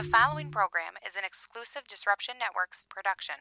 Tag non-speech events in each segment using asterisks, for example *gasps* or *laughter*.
The following program is an exclusive Disruption Networks production.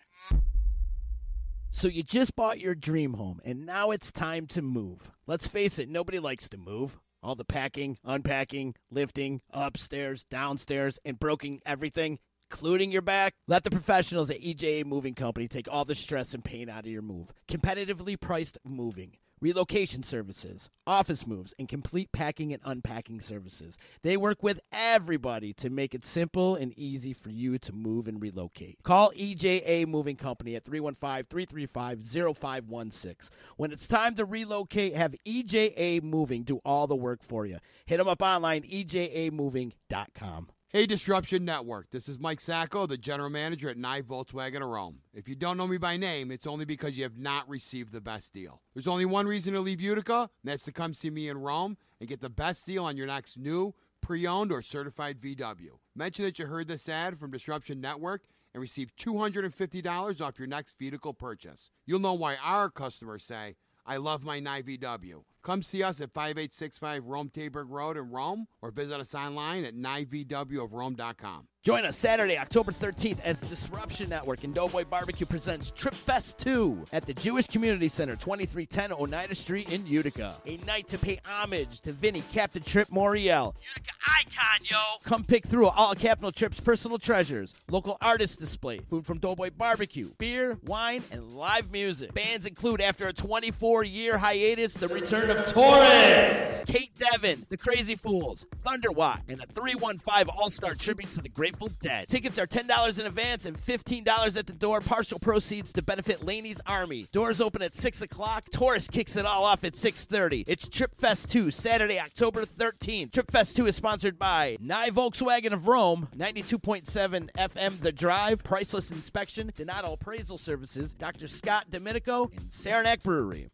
So you just bought your dream home and now it's time to move. Let's face it, nobody likes to move. All the packing, unpacking, lifting, upstairs, downstairs, and broking everything, including your back. Let the professionals at EJA Moving Company take all the stress and pain out of your move. Competitively priced moving. Relocation services, office moves, and complete packing and unpacking services. They work with everybody to make it simple and easy for you to move and relocate. Call EJA Moving Company at 315 335 0516. When it's time to relocate, have EJA Moving do all the work for you. Hit them up online, ejamoving.com. Hey, Disruption Network. This is Mike Sacco, the general manager at Nye Volkswagen of Rome. If you don't know me by name, it's only because you have not received the best deal. There's only one reason to leave Utica, and that's to come see me in Rome and get the best deal on your next new, pre owned, or certified VW. Mention that you heard this ad from Disruption Network and receive $250 off your next vehicle purchase. You'll know why our customers say, I love my Nye VW. Come see us at 5865 Rome Taberg Road in Rome or visit us online at nyvwofrome.com. Join us Saturday, October 13th as Disruption Network and Doughboy Barbecue presents Trip Fest 2 at the Jewish Community Center, 2310 Oneida Street in Utica. A night to pay homage to Vinny, Captain Trip Moriel. Utica icon, yo! Come pick through all Captain Trip's personal treasures, local artist display, food from Doughboy Barbecue, beer, wine, and live music. Bands include, after a 24-year hiatus, the return of Taurus, Kate Devin, The Crazy Fools, Thunderwatt, and a 315 All-Star tribute to the Grateful Dead. Tickets are $10 in advance and $15 at the door. Partial proceeds to benefit Laney's Army. Doors open at 6 o'clock. Taurus kicks it all off at 6.30. It's Trip Fest 2, Saturday, October 13th. Trip Fest 2 is sponsored by Nye Volkswagen of Rome, 92.7 FM The Drive, Priceless Inspection, Donato Appraisal Services, Dr. Scott Domenico, and Saranac Brewery.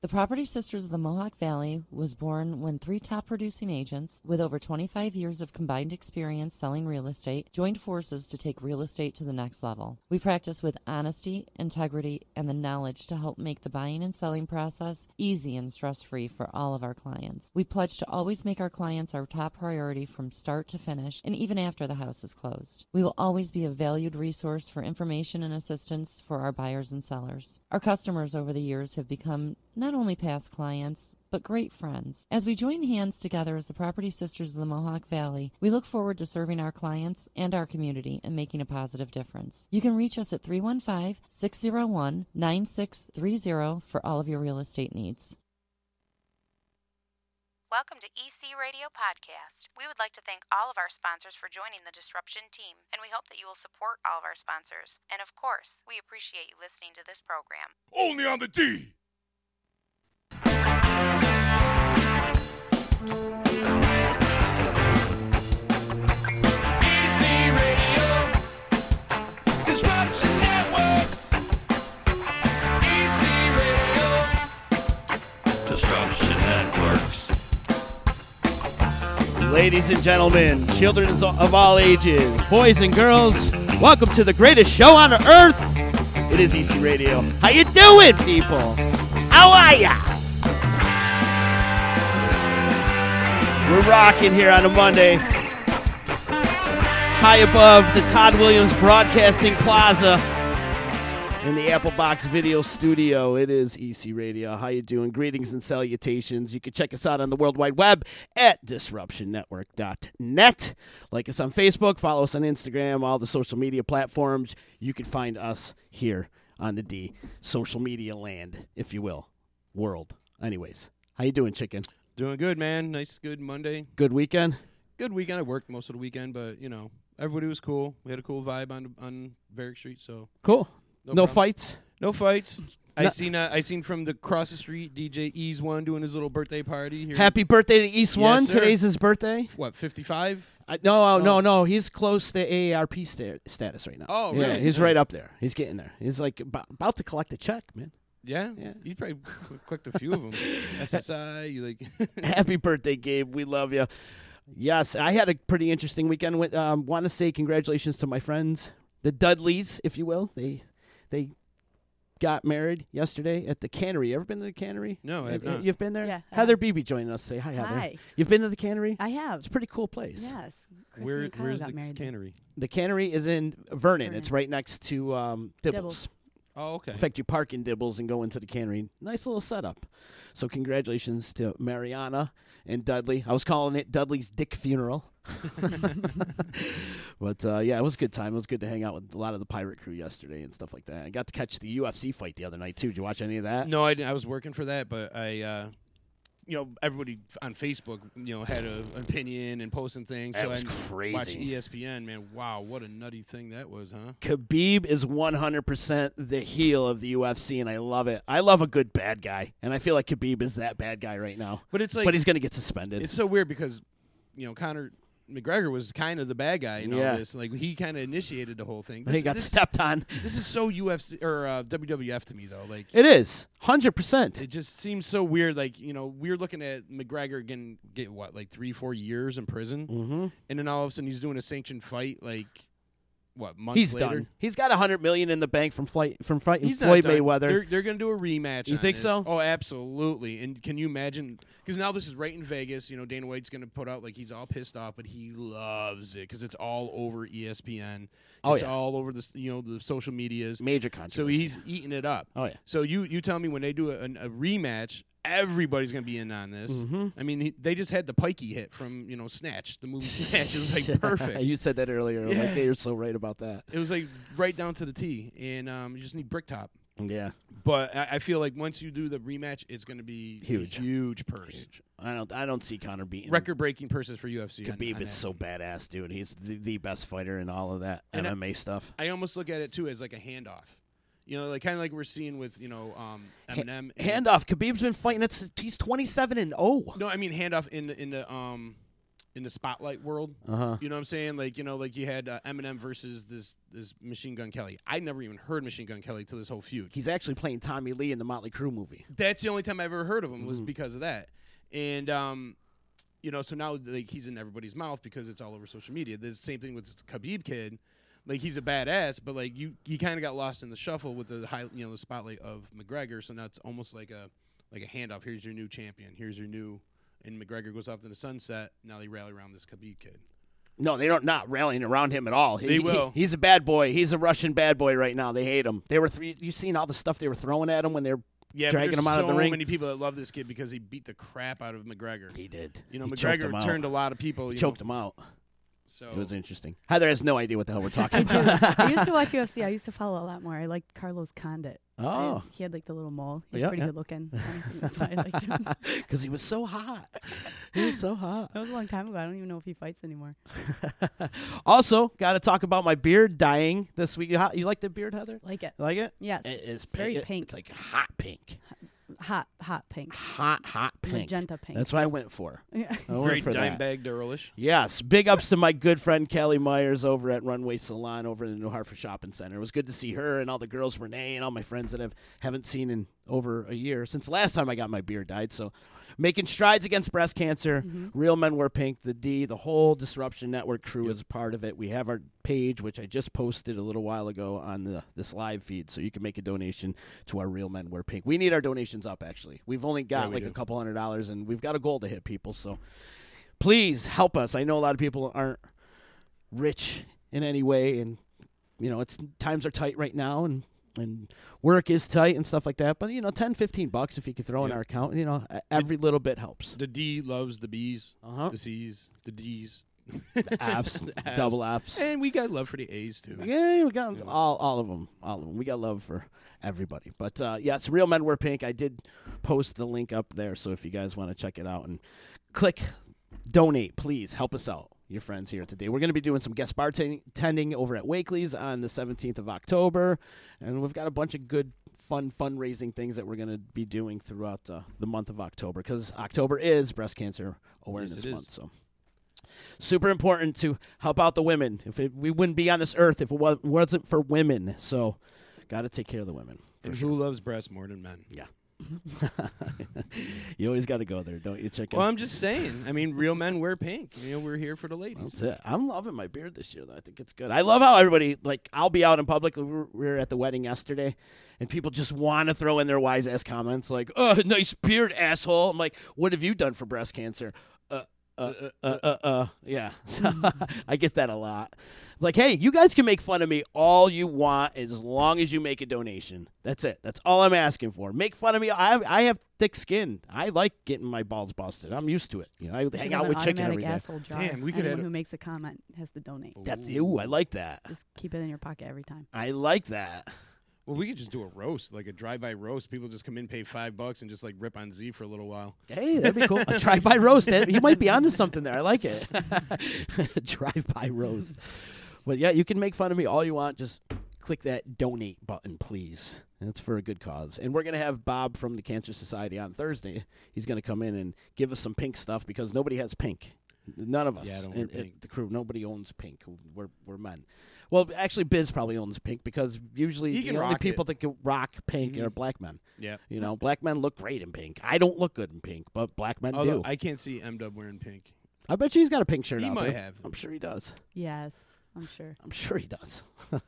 The Property Sisters of the Mohawk Valley was born when three top producing agents with over 25 years of combined experience selling real estate joined forces to take real estate to the next level. We practice with honesty, integrity, and the knowledge to help make the buying and selling process easy and stress free for all of our clients. We pledge to always make our clients our top priority from start to finish and even after the house is closed. We will always be a valued resource for information and assistance for our buyers and sellers. Our customers over the years have become not only past clients, but great friends. As we join hands together as the Property Sisters of the Mohawk Valley, we look forward to serving our clients and our community and making a positive difference. You can reach us at 315 601 9630 for all of your real estate needs. Welcome to EC Radio Podcast. We would like to thank all of our sponsors for joining the Disruption team, and we hope that you will support all of our sponsors. And of course, we appreciate you listening to this program. Only on the D. Networks. Ladies and gentlemen, children of all ages, boys and girls, welcome to the greatest show on earth. It is EC Radio. How you doing, people? How are ya? We're rocking here on a Monday. High above the Todd Williams Broadcasting Plaza in the Apple Box Video Studio. It is EC Radio. How you doing? Greetings and salutations. You can check us out on the World Wide Web at disruptionnetwork.net. Like us on Facebook, follow us on Instagram, all the social media platforms. You can find us here on the D social media land, if you will, world. Anyways, how you doing, chicken? Doing good, man. Nice, good Monday. Good weekend. Good weekend. I worked most of the weekend, but you know, everybody was cool. We had a cool vibe on on Varick Street, so Cool. No, No, problem. fights. No fights. I No- seen uh, I seen from the cross the street DJ Ease one doing his little birthday party here. Happy birthday to East Yes, One. sir. Today's his birthday. what fifty five? I, no, oh, no, no. He's close to AARP sta- status right now. Oh, yeah, really? he's right up there. He's getting there. He's like about, about to collect a check, man. Yeah, Yeah. You probably cl- clicked a few of them. SSI, *laughs* you like? *laughs* Happy birthday, Gabe. We love you. Yes, I had a pretty interesting weekend. With, um, Want to say congratulations to my friends, the Dudleys, if you will. They they got married yesterday at the cannery. You Ever been to the cannery? No, I have not. You've been there? Yeah, I Heather have. Beebe joining us today. Hi, Heather. Hi. You've been to the cannery? I have. It's a pretty cool place. Yes. Chrissy Where, and Kyle where's got the married. cannery? The cannery is in Vernon. It's right next to um, Dibbles. Dibbles. Oh, okay. In fact, you park in Dibbles and go into the cannery. Nice little setup. So congratulations to Mariana and Dudley. I was calling it Dudley's Dick Funeral. *laughs* but uh, yeah, it was a good time. It was good to hang out with a lot of the pirate crew yesterday and stuff like that. I got to catch the UFC fight the other night too. Did you watch any of that? No, I, I was working for that, but I, uh, you know, everybody on Facebook, you know, had a, an opinion and posting things. That so was I watched crazy. ESPN, man. Wow, what a nutty thing that was, huh? Khabib is 100% the heel of the UFC, and I love it. I love a good bad guy, and I feel like Khabib is that bad guy right now. But it's like but he's going to get suspended. it's so weird because, you know, Conor McGregor was kind of the bad guy in Yeah. all this. Like he kind of initiated the whole thing. he This, got this, stepped on. this is so UFC or uh, WWF to me though. Like It is 100%. It just seems so weird. Like you know, we're looking at McGregor getting get what like three, four years in prison, mm-hmm. and then all of a sudden he's doing a sanctioned fight. Like what months He's later? done. He's got a hundred million in the bank from flight from fighting He's not Floyd done. Mayweather. They're, they're going to do a rematch. You on think this. so? Oh, absolutely. And can you imagine? Because now this is right in Vegas. You know, Dana White's going to put out like he's all pissed off, but he loves it because it's all over ESPN. Oh, it's yeah. all over the s- you know the social medias. Major controversy. So he's eating it up. Oh yeah. So you you tell me when they do a, a rematch, everybody's gonna be in on this. Mhm. I mean, he, they just had the Pikey hit from you know Snatch, the movie *laughs* Snatch. It was like perfect. you said that earlier. Yeah. Like, you're so right about that. It was like right down to the T, and um, you just need brick top. Yeah. But I, I feel like once you do the rematch, it's gonna be Huge. a huge purse, Huge. I don't. I don't see Conor beating record breaking purses for UFC. on- Khabib on is so badass, dude. He's the, the best fighter in all of that And I- MMA stuff. I almost look at it too as like a handoff. You know, like kind of like we're seeing with you know um, Eminem. and- Handoff. Khabib's been fighting. That's he's 27 and 0. No, I mean handoff in the in the um in the spotlight world. Uh huh. You know what I'm saying? Like you know, like you had uh, Eminem versus this this Machine Gun Kelly. I never even heard Machine Gun Kelly till this whole feud. He's actually playing Tommy Lee in the Motley Crue movie. That's the only time I ever heard of him was Mhm. because of that. And um, you know, so now like he's in everybody's mouth because it's all over social media. The same thing with this Khabib kid. Like he's a badass, but like you, he kind of got lost in the shuffle with the high, you know, the spotlight of McGregor. So now it's almost like a like a handoff. Here's your new champion. Here's your new, and McGregor goes off to the sunset. Now they rally around this Khabib kid. No, they don't not rallying around him at all. He- They he- will. he's a bad boy. He's a Russian bad boy right now. They hate him. They were three. You seen all the stuff they were throwing at him when they're Yeah, dragging him out so of the ring. many people that love this kid because he beat the crap out of McGregor. He did. You know, He McGregor turned a lot of people. He You choked know, him out. So It was interesting. Heather has no idea what the hell we're talking I *laughs* about. I used to watch *laughs* UFC. I used to follow a lot more. I liked Carlos Condit. I- oh, he had like the little mole. He was Yeah, pretty yeah. good looking. *laughs* That's why I liked him. because he was so hot. He was so hot. That was a long time ago. I don't even know if he fights anymore. also, got to talk about my beard dying this week. How- You like the beard, Heather? Like it. Like it? Yes. It is It's very It- pink. It's like hot pink, Hot, hot pink. hot, hot pink. Magenta pink. That's what I went for. *laughs* Yeah. I went very for dime that. bag Durlish. Yes, big ups to my good friend Kelly Myers over at Runway Salon over in the New Hartford Shopping Center. It was good to see her and all the girls, Renee and all my friends that I've haven't seen in over a year since the last time I got my beard dyed. So, making strides against breast cancer. Mm-hmm. Real Men Wear Pink, the D, the whole Disruption Network crew is a part of it. We have our page, which I just posted a little while ago on the this live feed, so you can make a donation to our Real Men Wear Pink. We need our donations up. Actually, we've only got Yeah, we like do. a couple hundred dollars, and we've got a goal to hit people. So please help us. I know a lot of people aren't rich in any way, and you know, it's times are tight right now, and and work is tight and stuff like that. But you know, 10, 15 bucks if you could throw in our account, you know, every little bit helps. The D loves the B's, Uh huh. the C's, the D's, F's, *laughs* The Fs. double F's. and we got love for the A's too. Yeah, we got Yeah. all all of them, all of them. We got love for everybody. But uh, yeah, it's Real Men Wear Pink. I did post the link up there, so if you guys want to check it out and click donate, please help us out. Your friends here today. We're going to be doing some guest bartending over at Wakely's on the 17th of October, and we've got a bunch of good, fun fundraising things that we're going to be doing throughout uh, the month of October because October is Breast Cancer Awareness is. Month. So super important to help out the women. If it, we wouldn't be on this earth if it wasn't for women. So, got to take care of the women. And sure. who loves breasts more than men? *laughs* you always got to go there, don't you, chicken? Well, I'm just saying. I mean, real men wear pink. You know, we're here for the ladies. That's it. I'm loving my beard this year, though. I think it's good. I love how everybody like. I'll be out in public. We were, we were at the wedding yesterday, and people just want to throw in their wise ass comments like, "Oh, nice beard, asshole." I'm like, "What have you done for breast cancer?" Uh, uh, uh, uh, uh. Yeah, *laughs* so *laughs* I get that a lot. Like, hey, you guys can make fun of me all you want as long as you make a donation. That's it. That's all I'm asking for. Make fun of me. I I have thick skin. I like getting my balls busted. I'm used to it. You know, I hang out with chicken automatic every day. asshole jar. Damn, we could Anyone who makes a comment has to donate. That's ooh, I like that. Just keep it in your pocket every time. I like that. Well, we could just do a roast, like a drive-by roast. People just come in, pay five bucks, and just like rip on Z for a little while. Hey, that'd be cool. *laughs* A drive-by roast. That, you might be onto something there. I like it. *laughs* drive-by roast. But yeah, you can make fun of me all you want. Just click that donate button, please. It's for a good cause. And we're gonna have Bob from the Cancer Society on Thursday. He's gonna come in and give us some pink stuff because nobody has pink. None of us. Yeah, I don't wear And- and pink. The crew. Nobody owns pink. We're we're men. Well, actually, Biz probably owns pink because usually He the can only rock people it. that can rock pink are black men. Yeah. You know, black men look great in pink. I don't look good in pink, but black men Although do. I can't see M Dub wearing pink. I bet you he's got a pink shirt He out might there. have. I'm sure he does. Yes, I'm sure. I'm sure he does. *laughs*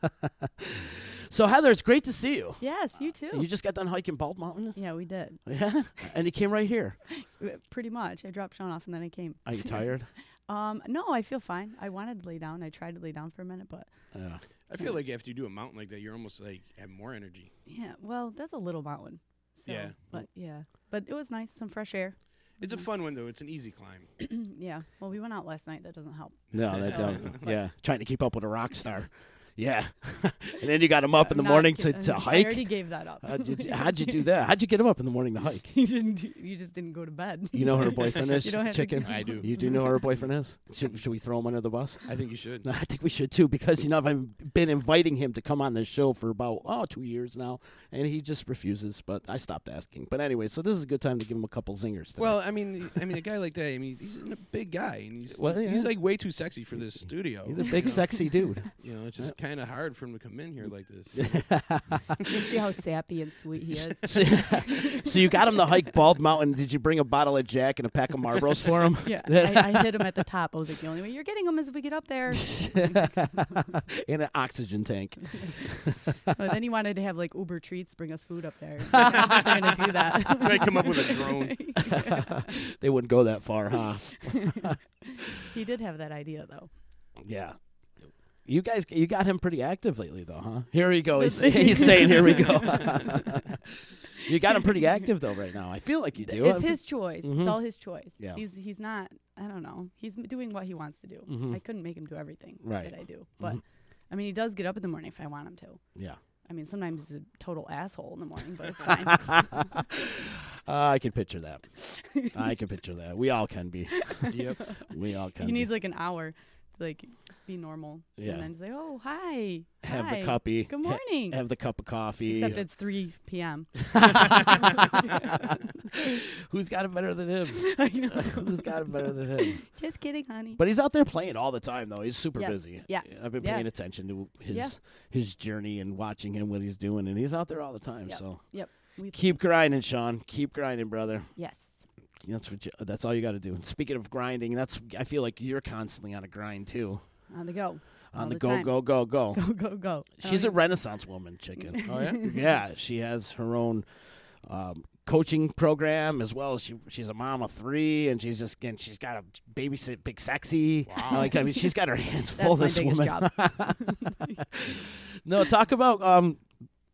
so Heather, it's great to see you. Yes, you too. You just got done hiking Bald Mountain, yeah, we did. *laughs* yeah, and you came right here. Uh, *laughs* Pretty much. I dropped Sean off and then I came. Are you tired? Um, no, I feel fine. I wanted to lay down. I tried to lay down for a minute, but yeah. I feel like after you do a mountain like that, you're almost like have more energy. yeah. Well, that's a little mountain. So, Yeah. But yeah, but it was nice. Some fresh air. It's a fun one though. It's an easy climb. *clears throat* yeah. Well, we went out last night. That doesn't help. No, that So- *laughs* don't. Yeah, *laughs* trying to keep up with a rock star. Yeah, *laughs* and then you got him up in the Not morning ki- to, to I hike. already gave that up. How'd you, *laughs* how'd you do that? How'd you get him up in the morning to hike? *laughs* you didn't. Do, you just didn't go to bed. You know who her boyfriend is, You don't have to chicken. I do. You do know who her boyfriend is. Should, should we throw him under the bus? I think you should. No, I think we should too because you know I've been inviting him to come on this show for about oh two years now, and he just refuses. But I stopped asking. But anyway, so this is a good time to give him a couple zingers. Today. Well, I mean, I mean, a guy like that. I mean, he's a big guy, and he's Well, he's like way too sexy for this studio. he's a big sexy dude. You know, it's just kind of hard for him to come in here like this. *laughs* you see how sappy and sweet he is. so, *laughs* so you got him to hike Bald Mountain. Did you bring a bottle of Jack and a pack of Marlboro for him? Yeah, *laughs* I, I hit him at the top. I was like, the only way you're getting him is if we get up there. in an oxygen tank. but then he wanted to have like Uber Eats, bring us food up there. I'm not gonna do that. Might come up with a drone. they wouldn't go that far, huh? he did have that idea though. Yeah. You guys, you got him pretty active lately, though, huh? Here we go. He's, he's saying, "Here we go." *laughs* you got him pretty active though, right now. I feel like you do. It's I'm- his choice. Mhm. It's all his choice. Yeah. He's he's not. I don't know. He's doing what he wants to do. Mhm. I couldn't make him do everything Right. that I do, but Mhm. I mean, he does get up in the morning if I want him to. Yeah. I mean, sometimes he's a total asshole in the morning, but it's *laughs* fine. Uh, I can picture that. I can picture that. We all can be. *laughs* yep. We all can. he be. needs like an hour like be normal. Yeah. And then say, "Oh, hi. have hi. the cuppy. Good ha- morning." have the cup of coffee. Except it's 3 p.m. *laughs* *laughs* Who's got it better than him? *laughs* I know. Who's got it better than him? Just kidding, honey. But he's out there playing all the time, though. He's super Yes. busy. Yeah. I've been Yeah. paying attention to his Yeah. his journey and watching him what he's doing, and he's out there all the time. Yep. So Yep. We keep grinding, Sean. Keep grinding, brother. yes. That's what. You, that's all you got to do. And speaking of grinding, that's. I feel like you're constantly on a grind too. On the go. On the, the go, time. go, go, go, *laughs* Go go go. She's a Um, Renaissance woman, chicken. *laughs* Oh yeah. *laughs* yeah, she has her own um, coaching program as well she she's a mom of three, and she's just again she's got a babysit big sexy. Wow. Like I mean, she's got her hands full. That's this biggest woman. job. no, talk about um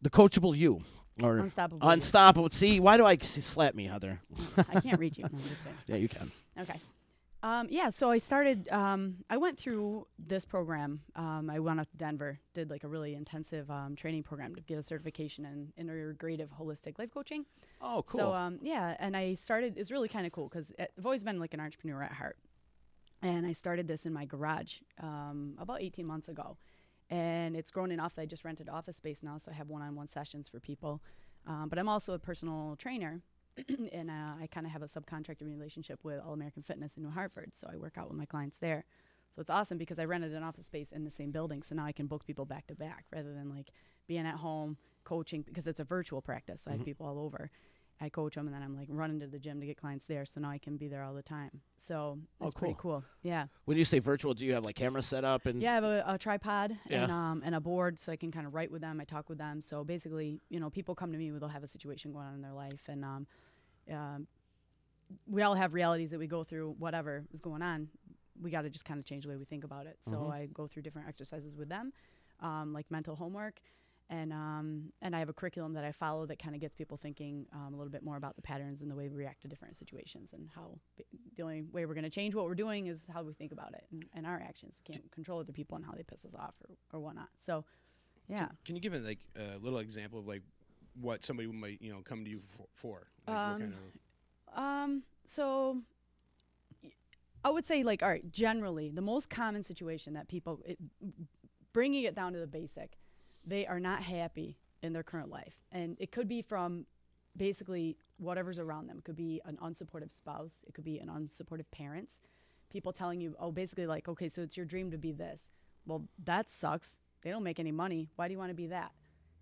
the coachable you or Unstoppable. unstoppable. See, why do I s- slap me, Heather? I can't read you. No, I'm just kidding. *laughs* Yeah, you can. Okay. Um, yeah, so I started. Um, I went through this program. Um, I went up to Denver, did like a really intensive um, training program to get a certification in integrative holistic life coaching. Oh, cool. So um, yeah, and I started. It's really kind of cool because I've always been like an entrepreneur at heart, and I started this in my garage um, about 18 months ago, and it's grown enough that I just rented office space now, so I have one-on-one sessions for people. Um, but I'm also a personal trainer, *clears throat* and uh, I kind of have a subcontracting relationship with All American Fitness in New Hartford, so I work out with my clients there. So it's awesome because I rented an office space in the same building, so now I can book people back to back rather than like being at home coaching because it's a virtual practice. So I have people all over. I coach them, and then I'm like running to the gym to get clients there. So now I can be there all the time. So Oh, it's pretty cool. Yeah, when you say virtual, do you have like camera set up and yeah. I have a, a tripod and um and a board, so I can kind of write with them. I talk with them. So basically, you know, people come to me, they'll have a situation going on in their life, and um, um, we all have realities that we go through. Whatever is going on, we got to just kind of change the way we think about it. So Mhm. I go through different exercises with them, um, like mental homework, and um, and I have a curriculum that I follow that kind of gets people thinking um, a little bit more about the patterns and the way we react to different situations and how b- the only way we're going to change what we're doing is how we think about it and, and our actions. We can't control other people and how they piss us off or, or whatnot. So, yeah. Can, can you give it like a little example of like what somebody might you know come to you for? for? Like, Um, kind of, Um, so I would say like all right, generally the most common situation that people it, bringing it down to the basic, they are not happy in their current life. And it could be from basically whatever's around them. It could be an unsupportive spouse, it could be an unsupportive parents. People telling you, "Oh, basically like, okay, so it's your dream to be this." Well, that sucks. They don't make any money. Why do you want to be that?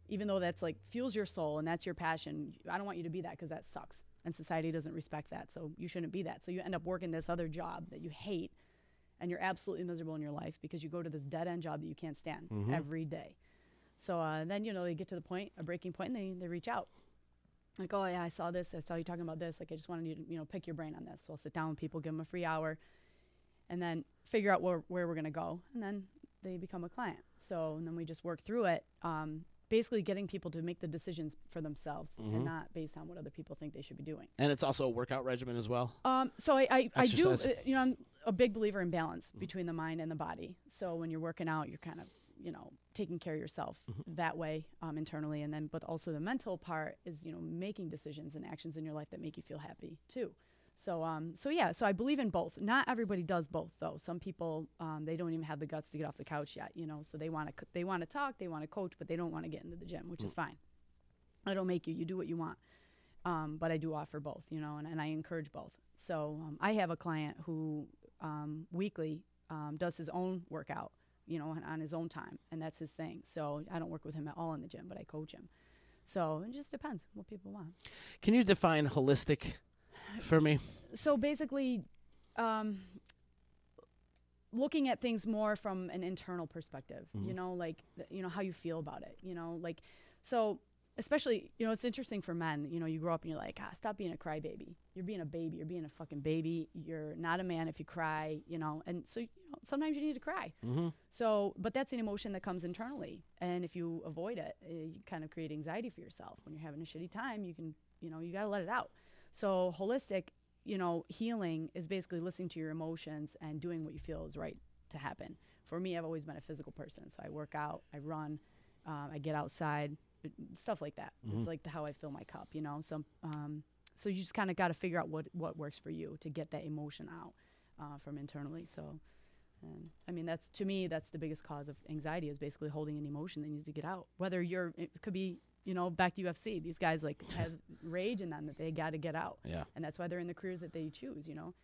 Even though that's like fuels your soul and that's your passion, I don't want you to be that because that sucks and society doesn't respect that. So you shouldn't be that. So you end up working this other job that you hate and you're absolutely miserable in your life because you go to this dead end job that you can't stand mm-hmm. every day. So uh, then, you know, they get to the point, a breaking point, and they, they reach out. Like, oh, yeah, I saw this. I saw you talking about this. Like, I just wanted you to, you know, pick your brain on this. So I'll sit down with people, give them a free hour, and then figure out where, where we're going to go. And then they become a client. So, and then we just work through it. Um, basically getting people to make the decisions for themselves and not based on what other people think they should be doing. And it's also a workout regimen as well. Um, so I, I, I do, uh, you know, I'm a big believer in balance between the mind and the body. So when you're working out, you're kind of, you know, taking care of yourself that way um, internally, and then, but also the mental part is, you know, making decisions and actions in your life that make you feel happy too. So, um, so yeah, so I believe in both. Not everybody does both, though. Some people, um, they don't even have the guts to get off the couch yet. You know, so they want to, they want to talk, they want to coach, but they don't want to get into the gym, which is fine. I don't make you. You do what you want. Um, but I do offer both, you know, and, and I encourage both. So um, I have a client who um, weekly um, does his own workout, you know, on, on his own time, and that's his thing. So I don't work with him at all in the gym, but I coach him. So it just depends what people want. Can you define holistic for me? So basically, um, looking at things more from an internal perspective, you know, like, you know, how you feel about it, you know, like, so especially, you know, it's interesting for men, you know, you grow up and you're like, ah, stop being a crybaby. You're being a baby. You're being a fucking baby. You're not a man if you cry, you know, and so, you know, sometimes you need to cry. Mm-hmm. So, but that's an emotion that comes internally. And if you avoid it, uh, you kind of create anxiety for yourself. When you're having a shitty time, you can, you know, you got to let it out. So, holistic, you know, healing is basically listening to your emotions and doing what you feel is right to happen. For me, I've always been a physical person. So, I work out, I run, um, I get outside, stuff like that. It's like the, how I fill my cup, you know? So, um, so you just kind of got to figure out what, what works for you to get that emotion out uh, from internally. So, and I mean, that's to me, that's the biggest cause of anxiety is basically holding an emotion that needs to get out. Whether you're, it could be, you know, back to UFC. These guys like have *laughs* rage in them that they got to get out, Yeah. and that's why they're in the careers that they choose. You know,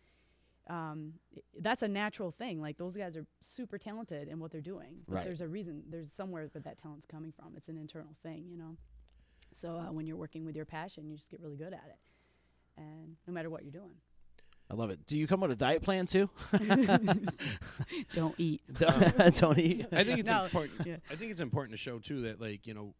um, that's a natural thing. Like those guys are super talented in what they're doing. But Right. There's a reason. There's somewhere that that talent's coming from. It's an internal thing. You know. So uh, when you're working with your passion, you just get really good at it, and no matter what you're doing. I love it. Do you come with a diet plan too? *laughs* Don't eat. *laughs* Don't eat. I think it's No, important. yeah. I think it's important to show too that like you know,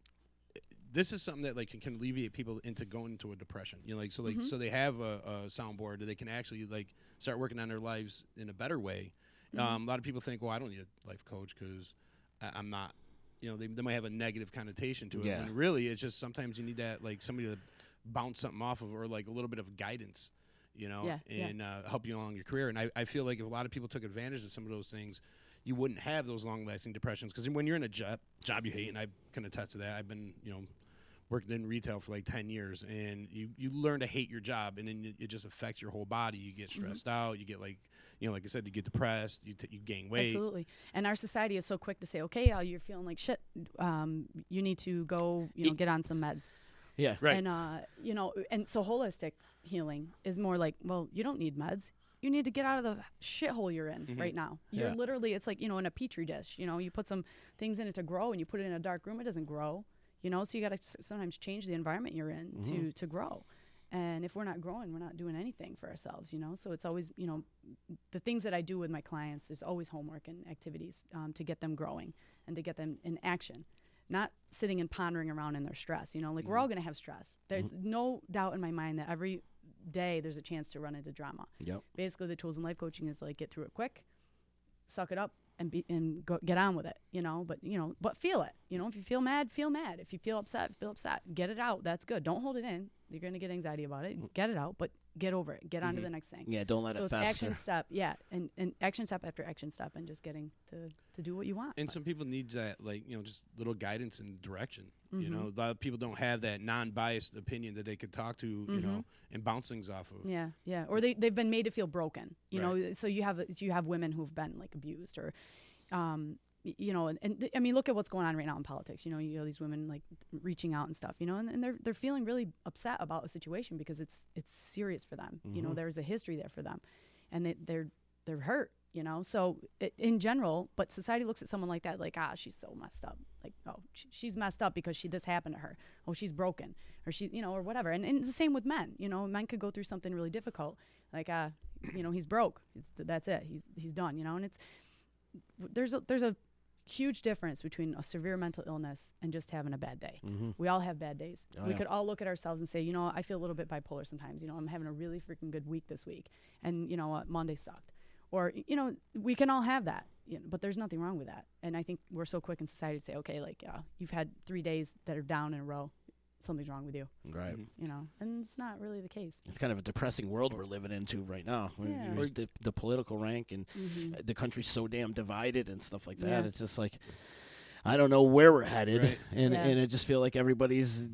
this is something that like can, can alleviate people into going into a depression. You know, like so like Mm-hmm. so they have a, a soundboard that they can actually like start working on their lives in a better way. Mm-hmm. Um, a lot of people think, well, I don't need a life coach because I'm not. You know, they, they might have a negative connotation to it. Yeah. And really, it's just sometimes you need that like somebody to bounce something off of or like a little bit of guidance. You know, Yeah, yeah. and uh, help you along your career. And I, I feel like if a lot of people took advantage of some of those things, you wouldn't have those long lasting depressions. Because when you're in a job job you hate, and I can attest to that, I've been you know working in retail for like ten years, and you you learn to hate your job, and then it, it just affects your whole body. You get Mm-hmm. stressed out. You get like you know, like I said, you get depressed. You t- you gain weight. Absolutely. And our society is so quick to say, okay, uh, you're feeling like shit. Um, you need to go, you know, get on some meds. Yeah. Right. And, uh, you know, and so holistic healing is more like, well, you don't need meds. You need to get out of the shithole you're in right now. You're Yeah. literally, it's like, you know, in a petri dish, you know, you put some things in it to grow and you put it in a dark room, it doesn't grow, you know, so you got to sometimes change the environment you're in to, mm-hmm. to grow. And if we're not growing, we're not doing anything for ourselves, you know? So it's always, you know, the things that I do with my clients, there's always homework and activities um, to get them growing and to get them in action, not sitting and pondering around in their stress. You know, like we're mm-hmm. all going to have stress. There's mm-hmm. no doubt in my mind that every day there's a chance to run into drama. Yep. Basically, the tools in life coaching is like get through it quick suck it up and be and go, get on with it, you know. But you know, but feel it. You know, if you feel mad, feel mad. If you feel upset, feel upset. Get it out. That's good. Don't hold it in. You're gonna get anxiety about it. Mm. Get it out, but get over it. Get on to the next thing. Yeah, don't let so it it's fester. action *laughs* step, yeah, and, and action step after action step, and just getting to to do what you want. And some people need that, like you know, just little guidance and direction. You Mm-hmm. know, a lot of people don't have that non-biased opinion that they could talk to, you know, and bounce things off of. Mm-hmm. Yeah, yeah. Or they they've been made to feel broken. You Right. know, so you have you have women who've been like abused or, um, y- you know, and, and I mean, look at what's going on right now in politics. You know, you know these women like reaching out and stuff. You know, and, and they're they're feeling really upset about a situation because it's it's serious for them. You know, there's a history there for them, and they, they're they're hurt. You know, so it, in general, but society looks at someone like that like, ah, she's so messed up. Like, oh, sh- she's messed up because she this happened to her. Oh, she's broken, or she, you know, or whatever. And, and the same with men. You know, men could go through something really difficult, like, ah, you know, he's broke. It's, that's it. He's he's done. You know, and it's there's a there's a huge difference between a severe mental illness and just having a bad day. We all have bad days. Oh, we yeah. could all look at ourselves and say, you know, I feel a little bit bipolar sometimes. You know, I'm having a really freaking good week this week, and you know what, Monday sucked. Or you know, we can all have that. You know, but there's nothing wrong with that. And I think we're so quick in society to say, okay, like uh, you've had three days that are down in a row, something's wrong with you. Right. You know, and it's not really the case. It's kind of a depressing world we're living into right now. Yeah. there's The, the political rank and Mhm. uh, the country's so damn divided and stuff like that. Yeah. It's just like I don't know where we're headed, Right. and Yeah. and I just feel like everybody's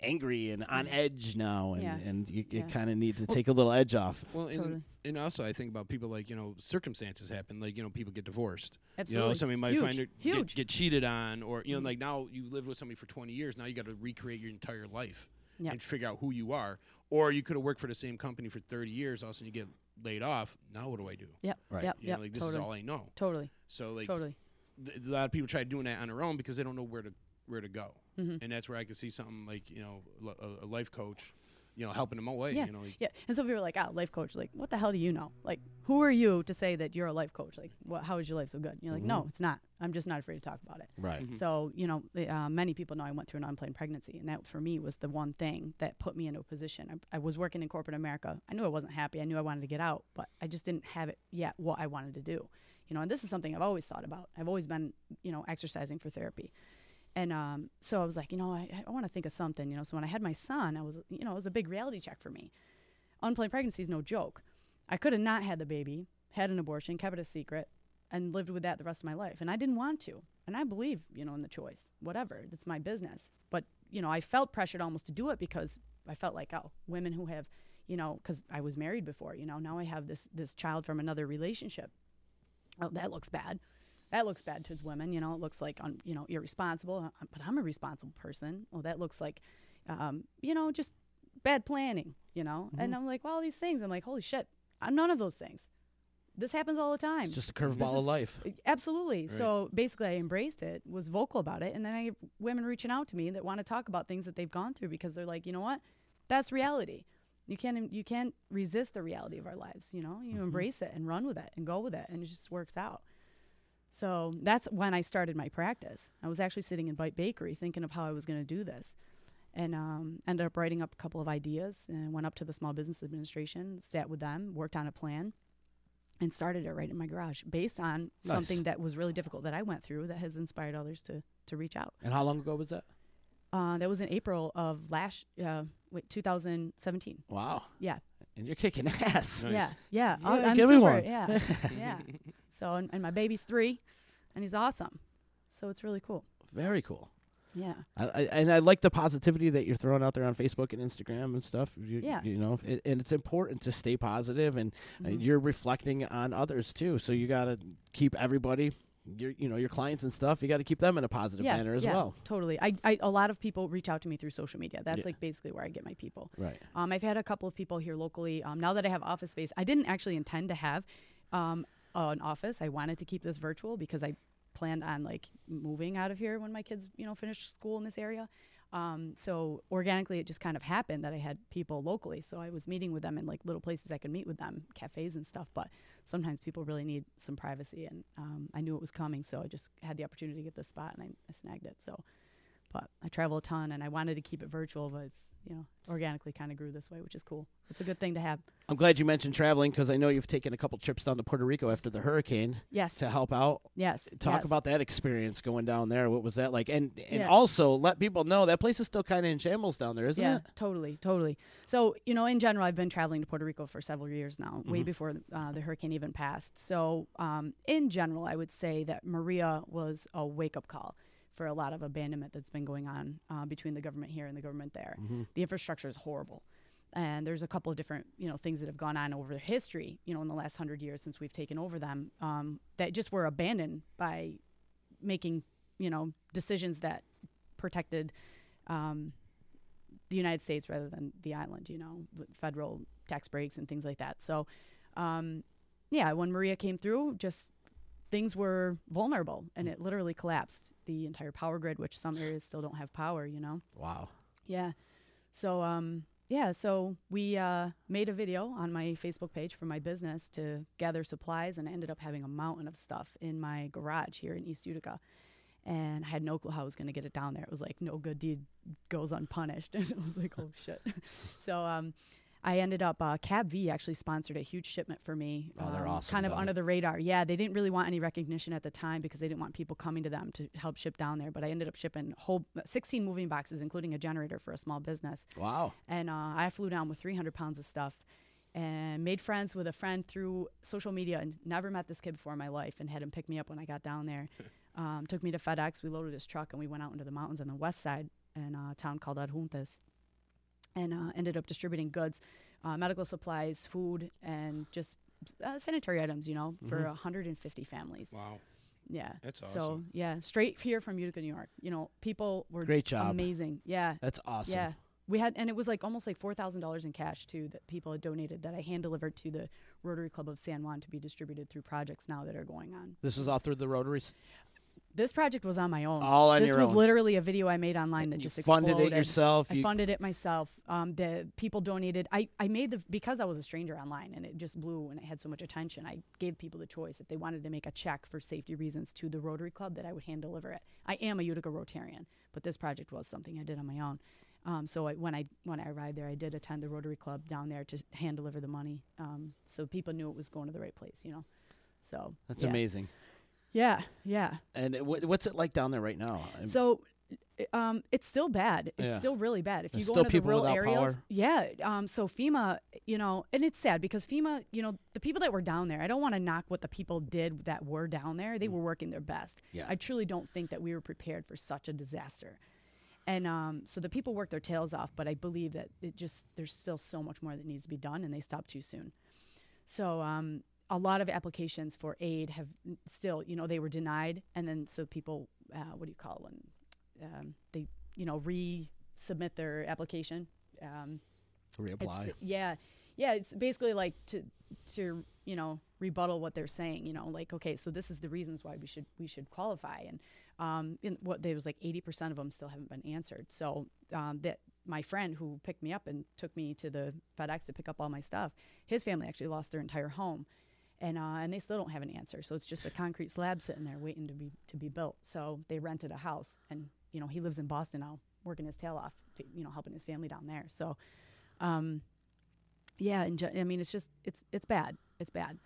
angry and on edge now, and Yeah. and you, you Yeah. kind of need to take a little edge off. Well, and, Totally. and also I think about people like you know circumstances happen, like you know people get divorced. Absolutely. You know, somebody might Huge. find it get, get cheated on, or you know, Mhm. like now you lived with somebody for 20 years. Now you got to recreate your entire life Yep. and figure out who you are. Or you could have worked for the same company for 30 years. All of a sudden you get laid off. Now what do I do? Yep. Right. Yep. You Yep. know, like this totally. is all I know. Totally. So like totally. th- a lot of people try doing that on their own because they don't know where to where to go. Mhm. And that's where I could see something like you know a, a life coach, you know, helping them away. Yeah. You know, like, Yeah, and some people are like, "Ah, life coach." Like, what the hell do you know? Like, who are you to say that you're a life coach? Like, what? How is your life so good? And you're like, no, Mm-hmm. it's not. I'm just not afraid to talk about it. Right. So, you know, uh, many people know I went through an unplanned pregnancy, and that for me was the one thing that put me into a position. I, I was working in corporate America. I knew I wasn't happy. I knew I wanted to get out, but I just didn't have it yet what I wanted to do. You know, and this is something I've always thought about. I've always been, you know, exercising for therapy. And um, so I was like, you know, I, I want to think of something, you know. So when I had my son, I was, you know, it was a big reality check for me. Unplanned pregnancy is no joke. I could have not had the baby, had an abortion, kept it a secret, and lived with that the rest of my life. And I didn't want to. And I believe, you know, in the choice. Whatever. It's my business. But, you know, I felt pressured almost to do it because I felt like, oh, women who have, you know, because I was married before, you know, now I have this this child from another relationship. Oh, that looks bad. That looks bad towards women. You know, it looks like, un, you know, irresponsible. uh, But I'm a responsible person. Well, that looks like, um, you know, just bad planning. You know, and I'm like, well, all these things. I'm like, holy shit, I'm none of those things. This happens all the time. It's just a curveball of life. Absolutely. So basically, I embraced it, was vocal about it, and then I have women reaching out to me that want to talk about things that they've gone through because they're like, you know what, that's reality. You can't you can't resist the reality of our lives. You know, you embrace it and run with it and go with it, and it just works out. So that's when I started my practice. I was actually sitting in Bite Bakery thinking of how I was going to do this, and um, ended up writing up a couple of ideas and went up to the Small Business Administration, sat with them, worked on a plan, and started it right in my garage based on Nice. something that was really difficult that I went through that has inspired others to to reach out. And how long ago was that? Uh, that was in April of last uh, wait 2017. Wow. Yeah, And you're kicking *laughs* ass. Nice. yeah, yeah. Yeah, I- I'm give me super. one. Yeah, *laughs* yeah. So and, and my baby's three, and he's awesome. So it's really cool. Very cool. Yeah. I, I, and I like the positivity that you're throwing out there on Facebook and Instagram and stuff. You, Yeah. You know, it, and it's important to stay positive, and uh, Mhm. you're reflecting on others too. So you got to keep everybody, your, you know, your clients and stuff. You got to keep them in a positive yeah, manner as yeah, well. Totally. I, I a lot of people reach out to me through social media. That's Yeah. like basically where I get my people. Right. Um, I've had a couple of people here locally. Um, now that I have office space, I didn't actually intend to have um, an office. I wanted to keep this virtual because I planned on like moving out of here when my kids, you know, finish school in this area. Um, so organically, it just kind of happened that I had people locally. So I was meeting with them in like little places I could meet with them, cafes and stuff. But sometimes people really need some privacy, and um, I knew it was coming, so I just had the opportunity to get this spot, and I, I snagged it. So but I travel a ton, and I wanted to keep it virtual, but it's you know organically kind of grew this way, which is cool. It's a good thing to have. I'm glad you mentioned traveling because I know you've taken a couple trips down to Puerto Rico after the hurricane Yes. to help out. Yes. Talk yes. about that experience going down there. What was that like? And and Yeah. also let people know that place is still kind of in shambles down there, isn't yeah, it? Yeah, totally, totally. So, you know, in general, I've been traveling to Puerto Rico for several years now, Mm-hmm. way before uh, the hurricane even passed. So, um, in general, I would say that Maria was a wake up call for a lot of abandonment that's been going on uh, between the government here and the government there. Mm-hmm. The infrastructure is horrible. And there's a couple of different, you know, things that have gone on over history, you know, in the last hundred years since we've taken over them, um, that just were abandoned by making, you know, decisions that protected um, the United States rather than the island, you know, with federal tax breaks and things like that. So, um, yeah, when Maria came through, just things were vulnerable and it literally collapsed the entire power grid, which some areas still don't have power, you know? Wow. Yeah. So, um, yeah, so we uh, made a video on my Facebook page for my business to gather supplies, and I ended up having a mountain of stuff in my garage here in East Utica. And I had no clue how I was going to get it down there. It was like no good deed goes unpunished. *laughs* And it was like, oh shit. *laughs* so um, I ended up, uh, Cab V actually sponsored a huge shipment for me. Oh, they're um, awesome Kind of under it. the radar. Yeah, they didn't really want any recognition at the time because they didn't want people coming to them to help ship down there. But I ended up shipping whole 16 moving boxes, including a generator for a small business. Wow. And uh, I flew down with 300 pounds of stuff and made friends with a friend through social media and never met this kid before in my life and had him pick me up when I got down there. *laughs* Um, took me to FedEx. We loaded his truck and we went out into the mountains on the west side in a town called Adjuntas and uh, ended up distributing goods, uh, medical supplies, food, and just uh, sanitary items, you know, for 150 families. Wow. Yeah. That's So, yeah, straight here from Utica, New York. You know, people were Great job. amazing. Yeah. That's awesome. Yeah. We had, and it was like almost like four thousand dollars in cash too that people had donated that I hand delivered to the Rotary Club of San Juan to be distributed through projects now that are going on. This is all through the Rotaries. This project was on my own. All on this your was literally a video I made online that You just funded it exploded. yourself, I you- funded it myself. Um, the people donated. I, I made the because I was a stranger online and it just blew and it had so much attention. I gave people the choice if they wanted to make a check for safety reasons to the Rotary Club that I would hand deliver it. I am a Utica Rotarian, but this project was something I did on my own. Um, so I, when I when I arrived there, I did attend the Rotary Club down there to hand deliver the money, um, so people knew it was going to the right place. You know, so That's yeah. amazing. Yeah, yeah. And it- what's it like down there right now? I'm- So, um, it's still bad. It's Yeah. still really bad. If There's you go into the rural areas, power. yeah. Um, so FEMA, you know, and it's sad because FEMA, you know, the people that were down there. I don't want to knock what the people did that were down there. They were working their best. Mm. Yeah. I truly don't think that we were prepared for such a disaster. And um, so the people worked their tails off, but I believe that it just there's still so much more that needs to be done, and they stopped too soon. So um, a lot of applications for aid have still, you know, they were denied, and then so people, uh, what do you call it when um, they, you know, resubmit their application. Um, Reapply. yeah, yeah. It's basically like to to you know rebuttal what they're saying. You know, like okay, so this is the reasons why we should we should qualify, and um, in what there was like eighty percent of them still haven't been answered. So um, that my friend who picked me up and took me to the FedEx to pick up all my stuff, his family actually lost their entire home. And, uh, and they still don't have an answer, so it's just a concrete slab sitting there waiting to be to be built. So they rented a house, and you know he lives in Boston now, working his tail off, to, you know helping his family down there. So, um, yeah, and ju- I mean it's just it's it's bad, it's bad.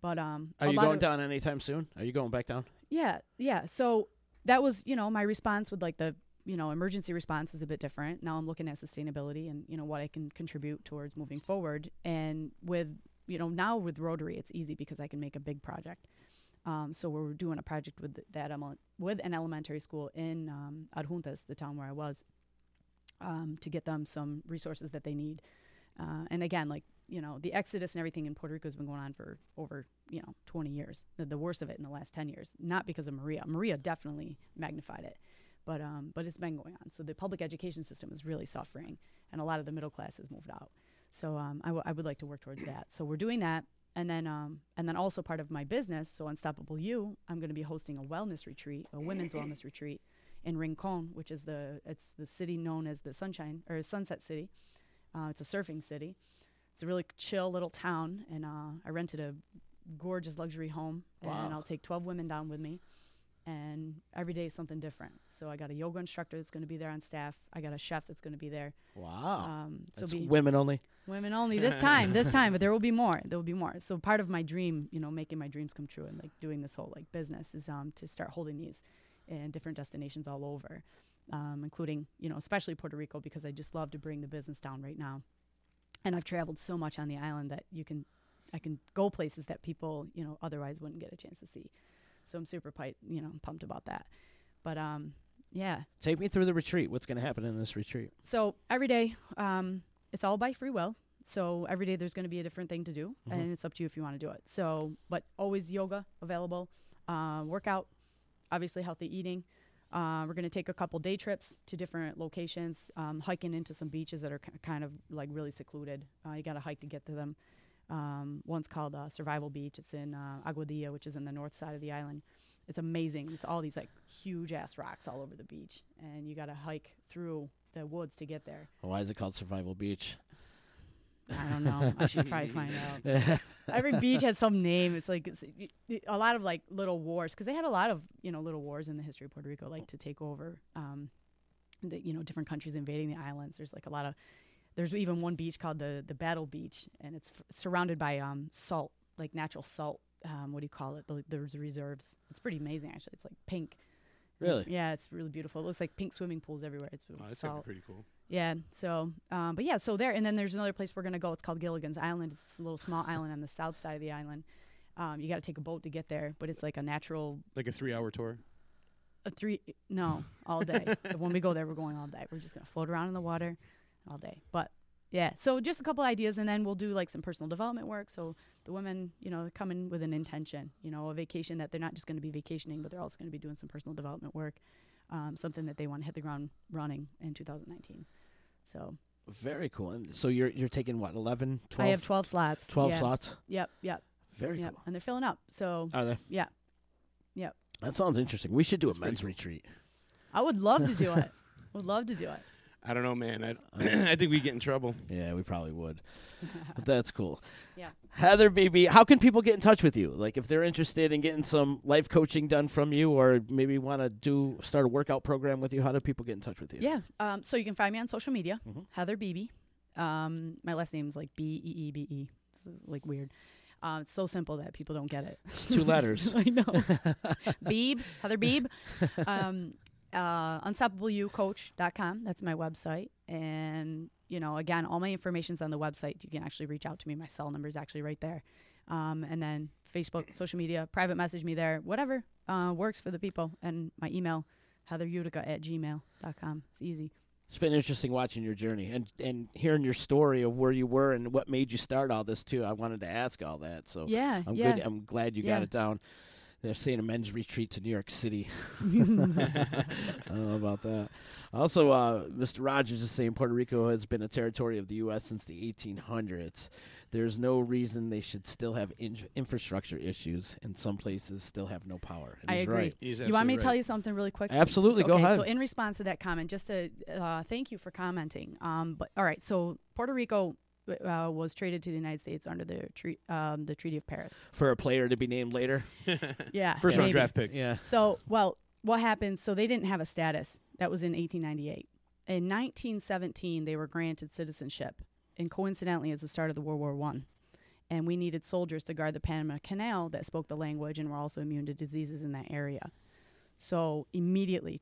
But um, Are you going of- down anytime soon? Are you going back down? yeah, yeah. So that was, you know, my response with like the, you know, emergency response is a bit different. Now I'm looking at sustainability and, you know, what I can contribute towards moving forward. And with, you know, now with Rotary, it's easy because I can make a big project. Um, so we're doing a project with that with an elementary school in um, Adjuntas, the town where I was, um, to get them some resources that they need. Uh, and again, like you know, the exodus and everything in Puerto Rico has been going on for over you know 20 years. The, the worst of it in the last 10 years, not because of Maria. Maria definitely magnified it, but um, but it's been going on. So the public education system is really suffering, and a lot of the middle class has moved out. So um, I, w- I would like to work towards that. So we're doing that, and then um, and then also part of my business, so Unstoppable You, I'm going to be hosting a wellness retreat, a women's wellness retreat in Rincon, which is the it's the city known as the Sunshine or Sunset City. Uh, it's a surfing city. It's a really chill little town, and uh, I rented a gorgeous luxury home, Wow. and I'll take 12 women down with me. and every day is something different. So I got a yoga instructor that's going to be there on staff. I got a chef that's going to be there. Wow. Um, so That's be women only. Women only this *laughs* time, this time, but there will be more. There will be more. So part of my dream, you know, making my dreams come true and like doing this whole like business is um to start holding these in different destinations all over, um, including you know especially Puerto Rico because I just love to bring the business down right now, and I've traveled so much on the island that you can, I can go places that people you know otherwise wouldn't get a chance to see. So I'm super pi- you know pumped about that, but um yeah Take me through the retreat. What's going to happen in this retreat? so every day, um, it's all by free will. So every day there's going to be a different thing to do, and it's up to you if you want to do it. So, but always yoga available, uh, workout, obviously healthy eating. Uh, we're going to take a couple day trips to different locations, um, hiking into some beaches that are ki- kind of like really secluded. Uh, you got to hike to get to them. Um, one's called uh, Survival Beach. It's in uh, Aguadilla, which is in the north side of the island. It's amazing. It's all these like huge ass rocks all over the beach, and you got to hike through the woods to get there. Why is it called Survival Beach? I don't know. I should probably *laughs* find out. Every beach has some name. It's like it's, a lot of like little wars because they had a lot of you know little wars in the history of Puerto Rico, like to take over, um, the you know different countries invading the islands. There's like a lot of. There's even one beach called the the Battle Beach, and it's f- surrounded by um salt, like natural salt. Um, what do you call it? The, there's reserves. It's pretty amazing actually. It's like pink. Really? Yeah, it's really beautiful. It looks like pink swimming pools everywhere. It's Oh, that's salt. be pretty cool. Yeah. So, um, but yeah, so there, and then there's another place we're gonna go. It's called Gilligan's Island. It's a little small island on the south side of the island. Um, you got to take a boat to get there, but it's like a natural Like a three-hour tour. a three no all day. *laughs* when we go there, we're going all day. We're just gonna float around in the water all day. But yeah, so just a couple ideas, and then we'll do like some personal development work. So the women, you know, come in with an intention, you know, a vacation that they're not just going to be vacationing, but they're also going to be doing some personal development work, um, something that they want to hit the ground running in 2019. So Very cool. And so you're you're taking what 11, 12? I have 12 slots. 12 yeah. slots. Yep, yep, Very yep. cool. And they're filling up. So Are they? yeah, yep. That sounds interesting. We should do a men's cool. retreat. I would love to do *laughs* it. would love to do it. I don't know, man. I I *clears throat* think we get in trouble. Yeah, we probably would. *laughs* but that's cool. Yeah. Heather, baby, how can people get in touch with you? Like if they're interested in getting some life coaching done from you or maybe want to do start a workout program with you, how do people get in touch with you? Yeah. Um, so you can find me on social media, Mhm. Heather Beebe. Um, my last name's like B E E B E. It's like weird. Uh, it's so simple that people don't get it. It's two letters. *laughs* I know. *laughs* Beebe, Heather Beebe. Um, uh, unstoppableyoucoach.com. That's my website. And, you know, again, all my information's on the website. You can actually reach out to me. My cell number is actually right there. Um, and then Facebook, social media, private message me there, whatever uh, works for the people. And my email, heatherutica at gmail.com. It's easy. It's been interesting watching your journey and and hearing your story of where you were and what made you start all this too. I wanted to ask all that. So Yeah, I'm yeah. good. I'm glad you Yeah. got it down. They're saying a men's retreat to New York City. *laughs* I don't know about that. Also, uh, Mr. Rogers is saying Puerto Rico has been a territory of the U.S. since the 1800s. There's no reason they should still have in- infrastructure issues, and some places still have no power. And I he's agree. Right. He's You want me to tell you something really quick? Absolutely, go okay, ahead. So in response to that comment, just to uh, thank you for commenting. Um, but all right, so Puerto Rico uh, was traded to the United States under the tre- um, the Treaty of Paris. For a player to be named later. *laughs* Yeah, First round maybe. draft pick. Yeah. So, well, what happened? So they didn't have a status. That was in 1898. In 1917, they were granted citizenship, and coincidentally, it's the start of the World War One. And we needed soldiers to guard the Panama Canal that spoke the language and were also immune to diseases in that area. So immediately,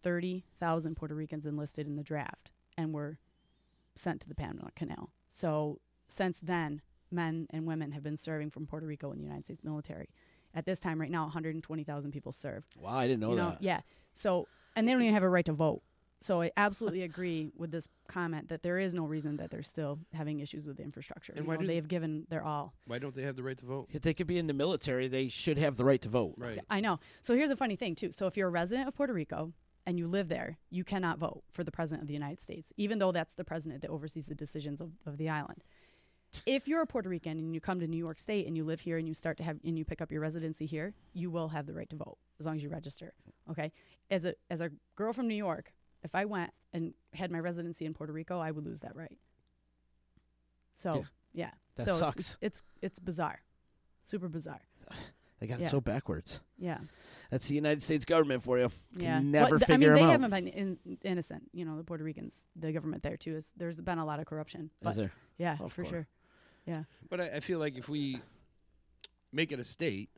230,000 Puerto Ricans enlisted in the draft and were sent to the Panama Canal. So since then, men and women have been serving from Puerto Rico in the United States military. At this time, right now, 120,000 people serve. Wow, I didn't know you know, that. yeah. So, and they don't even have a right to vote. So I absolutely agree with this comment that there is no reason that they're still having issues with the infrastructure. And You why know, do- they've given their all. Why don't they have the right to vote? If they could be in the military, they should have the right to vote. Right. I know. So here's a funny thing too. So if you're a resident of Puerto Rico and you live there, you cannot vote for the president of the United States, even though that's the president that oversees the decisions of, of the island. If you're a Puerto Rican and you come to New York State and you live here and you start to have and you pick up your residency here, you will have the right to vote as long as you register. Okay. As a as a girl from New York, if I went and had my residency in Puerto Rico, I would lose that right. So yeah, That so. It's, it's it's bizarre, super bizarre. *sighs* *laughs* They got Yeah. it so backwards. Yeah. That's the United States government for you. Can Yeah. never But th- figure I mean, they out. haven't been in, innocent. You know, the Puerto Ricans, the government there too is there's been a lot of corruption. But Is there? yeah, Of for course. sure. Yeah. But I, I feel like if we make it a state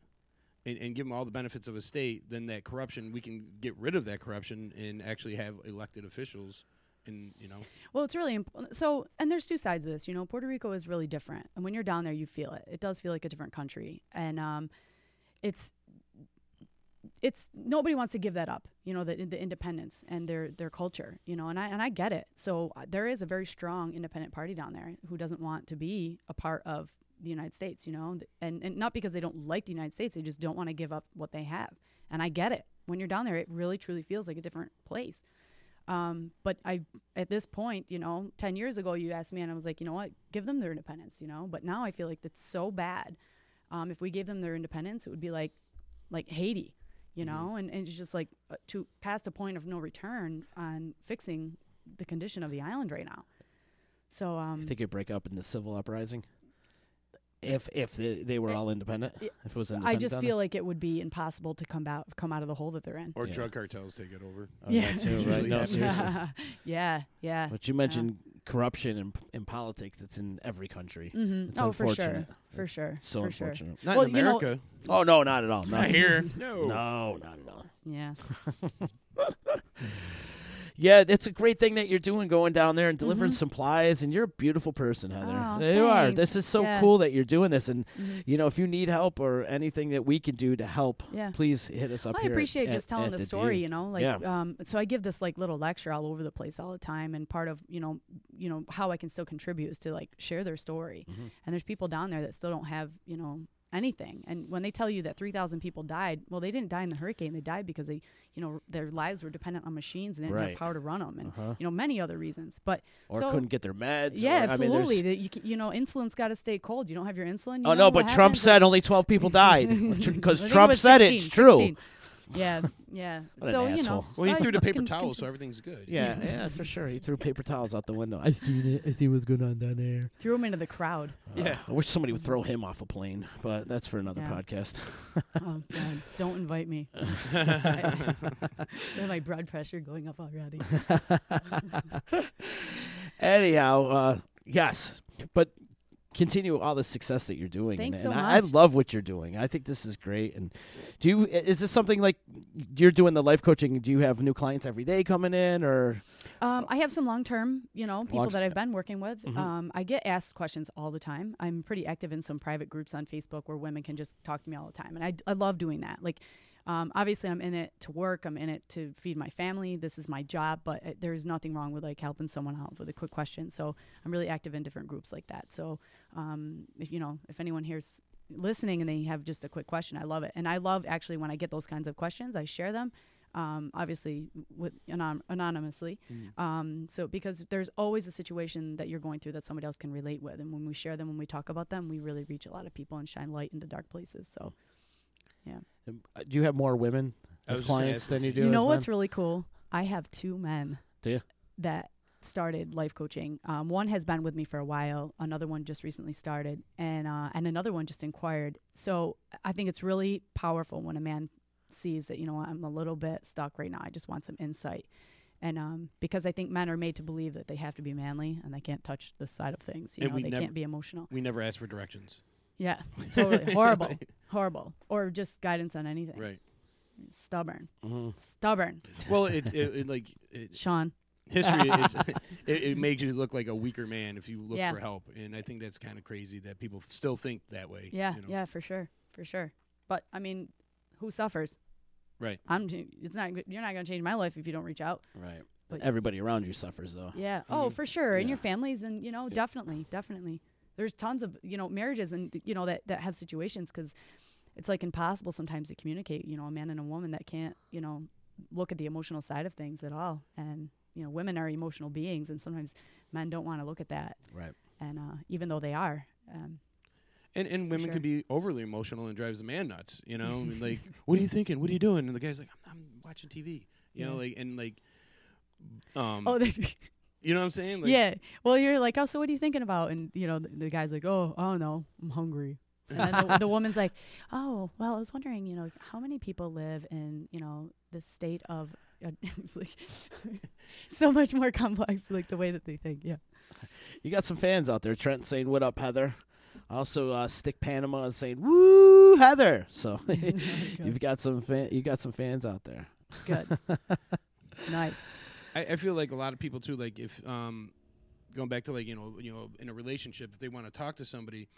and, and give them all the benefits of a state, then that corruption we can get rid of that corruption and actually have elected officials. And you know, Well, it's really important. So, and there's two sides of this. You know, Puerto Rico is really different, and when you're down there, you feel it. It does feel like a different country, and um, it's it's nobody wants to give that up. You know, the the independence and their their culture. You know, and I and I get it. So uh, there is a very strong independent party down there who doesn't want to be a part of the United States. You know, and and not because they don't like the United States, they just don't want to give up what they have. And I get it. When you're down there, it really truly feels like a different place. Um, but I, at this point, you know, 10 years ago, you asked me and I was like, you know what, give them their independence, you know, but now I feel like that's so bad. Um, if we gave them their independence, it would be like, like Haiti, you know, and, and it's just like uh, to past a point of no return on fixing the condition of the island right now. So, um, You think it'd break up into civil uprising? If if they, they were all independent, I- if it was I just down feel like it would be impossible to come out, come out of the hole that they're in. or Yeah. drug cartels take it over. Oh, Yeah. too, right? No, happens. *laughs* seriously. *laughs* yeah, yeah. But you mentioned corruption in, in politics. It's in every country. hmm It's Oh, for sure, for sure, It's so for sure. unfortunate. Not Well, in you know- Oh no, not at all. not Not here. *laughs* No. No, not at all. Yeah. *laughs* Yeah, it's a great thing that you're doing, going down there and delivering Mhm. supplies. And you're a beautiful person, Heather. Oh, you are. This is so Yeah. cool that you're doing this. And Mhm. you know, if you need help or anything that we can do to help, Yeah. please hit us up I here. at- appreciate at- just telling the D. story, you know, like Yeah. um so I give this like little lecture all over the place all the time and part of, you know, you know how I can still contribute is to like share their story. Mm-hmm. And there's people down there that still don't have, you know, anything. And when they tell you that 3,000 people died, well they didn't die in the hurricane, they died because they, you know, their lives were dependent on machines and they didn't Right. have power to run them and Uh-huh. you know many other reasons. But Or so couldn't get their meds. yeah, or- I mean, absolutely. You, you know, insulin's got to stay cold. You don't have your insulin. You oh no, but Trump said only 12 people died because *laughs* Trump was said 16, It's true. 16. Yeah, *laughs* yeah. What an so you know, Well, he I threw the paper can- towel, so everything's good. Yeah, *laughs* yeah, for sure. He threw paper towels out the window. I seen it. I see what's going on down there. threw him into the crowd. Yeah. I wish somebody would throw him off a plane, but that's for another Yeah. podcast. Oh God, *laughs* don't invite me. I have my blood pressure going up already. Anyhow, uh, yes, but continue all the success that you're doing. Thanks and, so and I, I love what you're doing. I think this is great. And do you? Is this something like you're doing the life coaching? Do you have new clients every day coming in, or Um, I have some long term, you know, people Long- that I've been working with. Mhm. Um, I get asked questions all the time. I'm pretty active in some private groups on Facebook where women can just talk to me all the time, and I, I love doing that. Like, um, obviously, I'm in it to work. I'm in it to feed my family. This is my job, but uh, there's nothing wrong with like helping someone out with a quick question. So I'm really active in different groups like that. So, um, if you know, if anyone here's listening and they have just a quick question, I love it, and I love actually when I get those kinds of questions, I share them. Um, obviously, with anon- anonymously, um, so because there's always a situation that you're going through that somebody else can relate with, and when we share them, when we talk about them, we really reach a lot of people and shine light into dark places. So, um, uh, do you have more women I as was just gonna clients ask than this. you do? you as know men? what's really cool? I have two men. Do you? That started life coaching. Um, one has been with me for a while. Another one just recently started, and uh, and another one just inquired. So I think it's really powerful when a man sees that you know I'm a little bit stuck right now. I just want some insight. And um, because I think men are made to believe that they have to be manly and they can't touch this side of things. You And know, we they nev- can't be emotional. We never asked for directions. Yeah, totally *laughs* horrible, horrible, or just guidance on anything. Right. Stubborn, Mhm. stubborn. Well, it's it, it, like it, Sean. history. *laughs* *laughs* it, it, it makes you look like a weaker man if you look Yeah. for help, and I think that's kind of crazy that people still think that way. Yeah, you know? yeah, for sure, for sure. But I mean, who suffers? Right. I'm. It's not. You're not gonna change my life if you don't reach out. Right. But- Everybody around you suffers, though. Yeah. Oh, Mhm. for sure. And your families, and you know, definitely, definitely. There's tons of you know marriages and you know that that have situations because it's like impossible sometimes to communicate. You know, a man and a woman that can't you know look at the emotional side of things at all. And you know, women are emotional beings, and sometimes men don't want to look at that. Right. And uh, even though they are, um, And and women sure. can be overly emotional and drives the man nuts. You know, *laughs* And like, what are you thinking? What are you doing? And the guy's like, I'm, I'm watching TV. You know, like and like, um, oh, *laughs* they, you know what I'm saying? Like, yeah. Well, you're like, oh, so what are you thinking about? And you know, the, the guy's like, oh, I don't know, I'm hungry. *laughs* And then the, the woman's like, "Oh, well, I was wondering, you know, how many people live in, you know, the state of." *laughs* it's like *laughs* so much more complex, like the way that they think. Yeah. You got some fans out there. Trent saying, "What up, Heather?" Also, uh, Stick Panama is saying, "Woo, Heather!" So you've got some fan- you got some fans out there. Good. nice. I, I feel like a lot of people too, like if um, going back to like you know you know in a relationship, if they want to talk to somebody.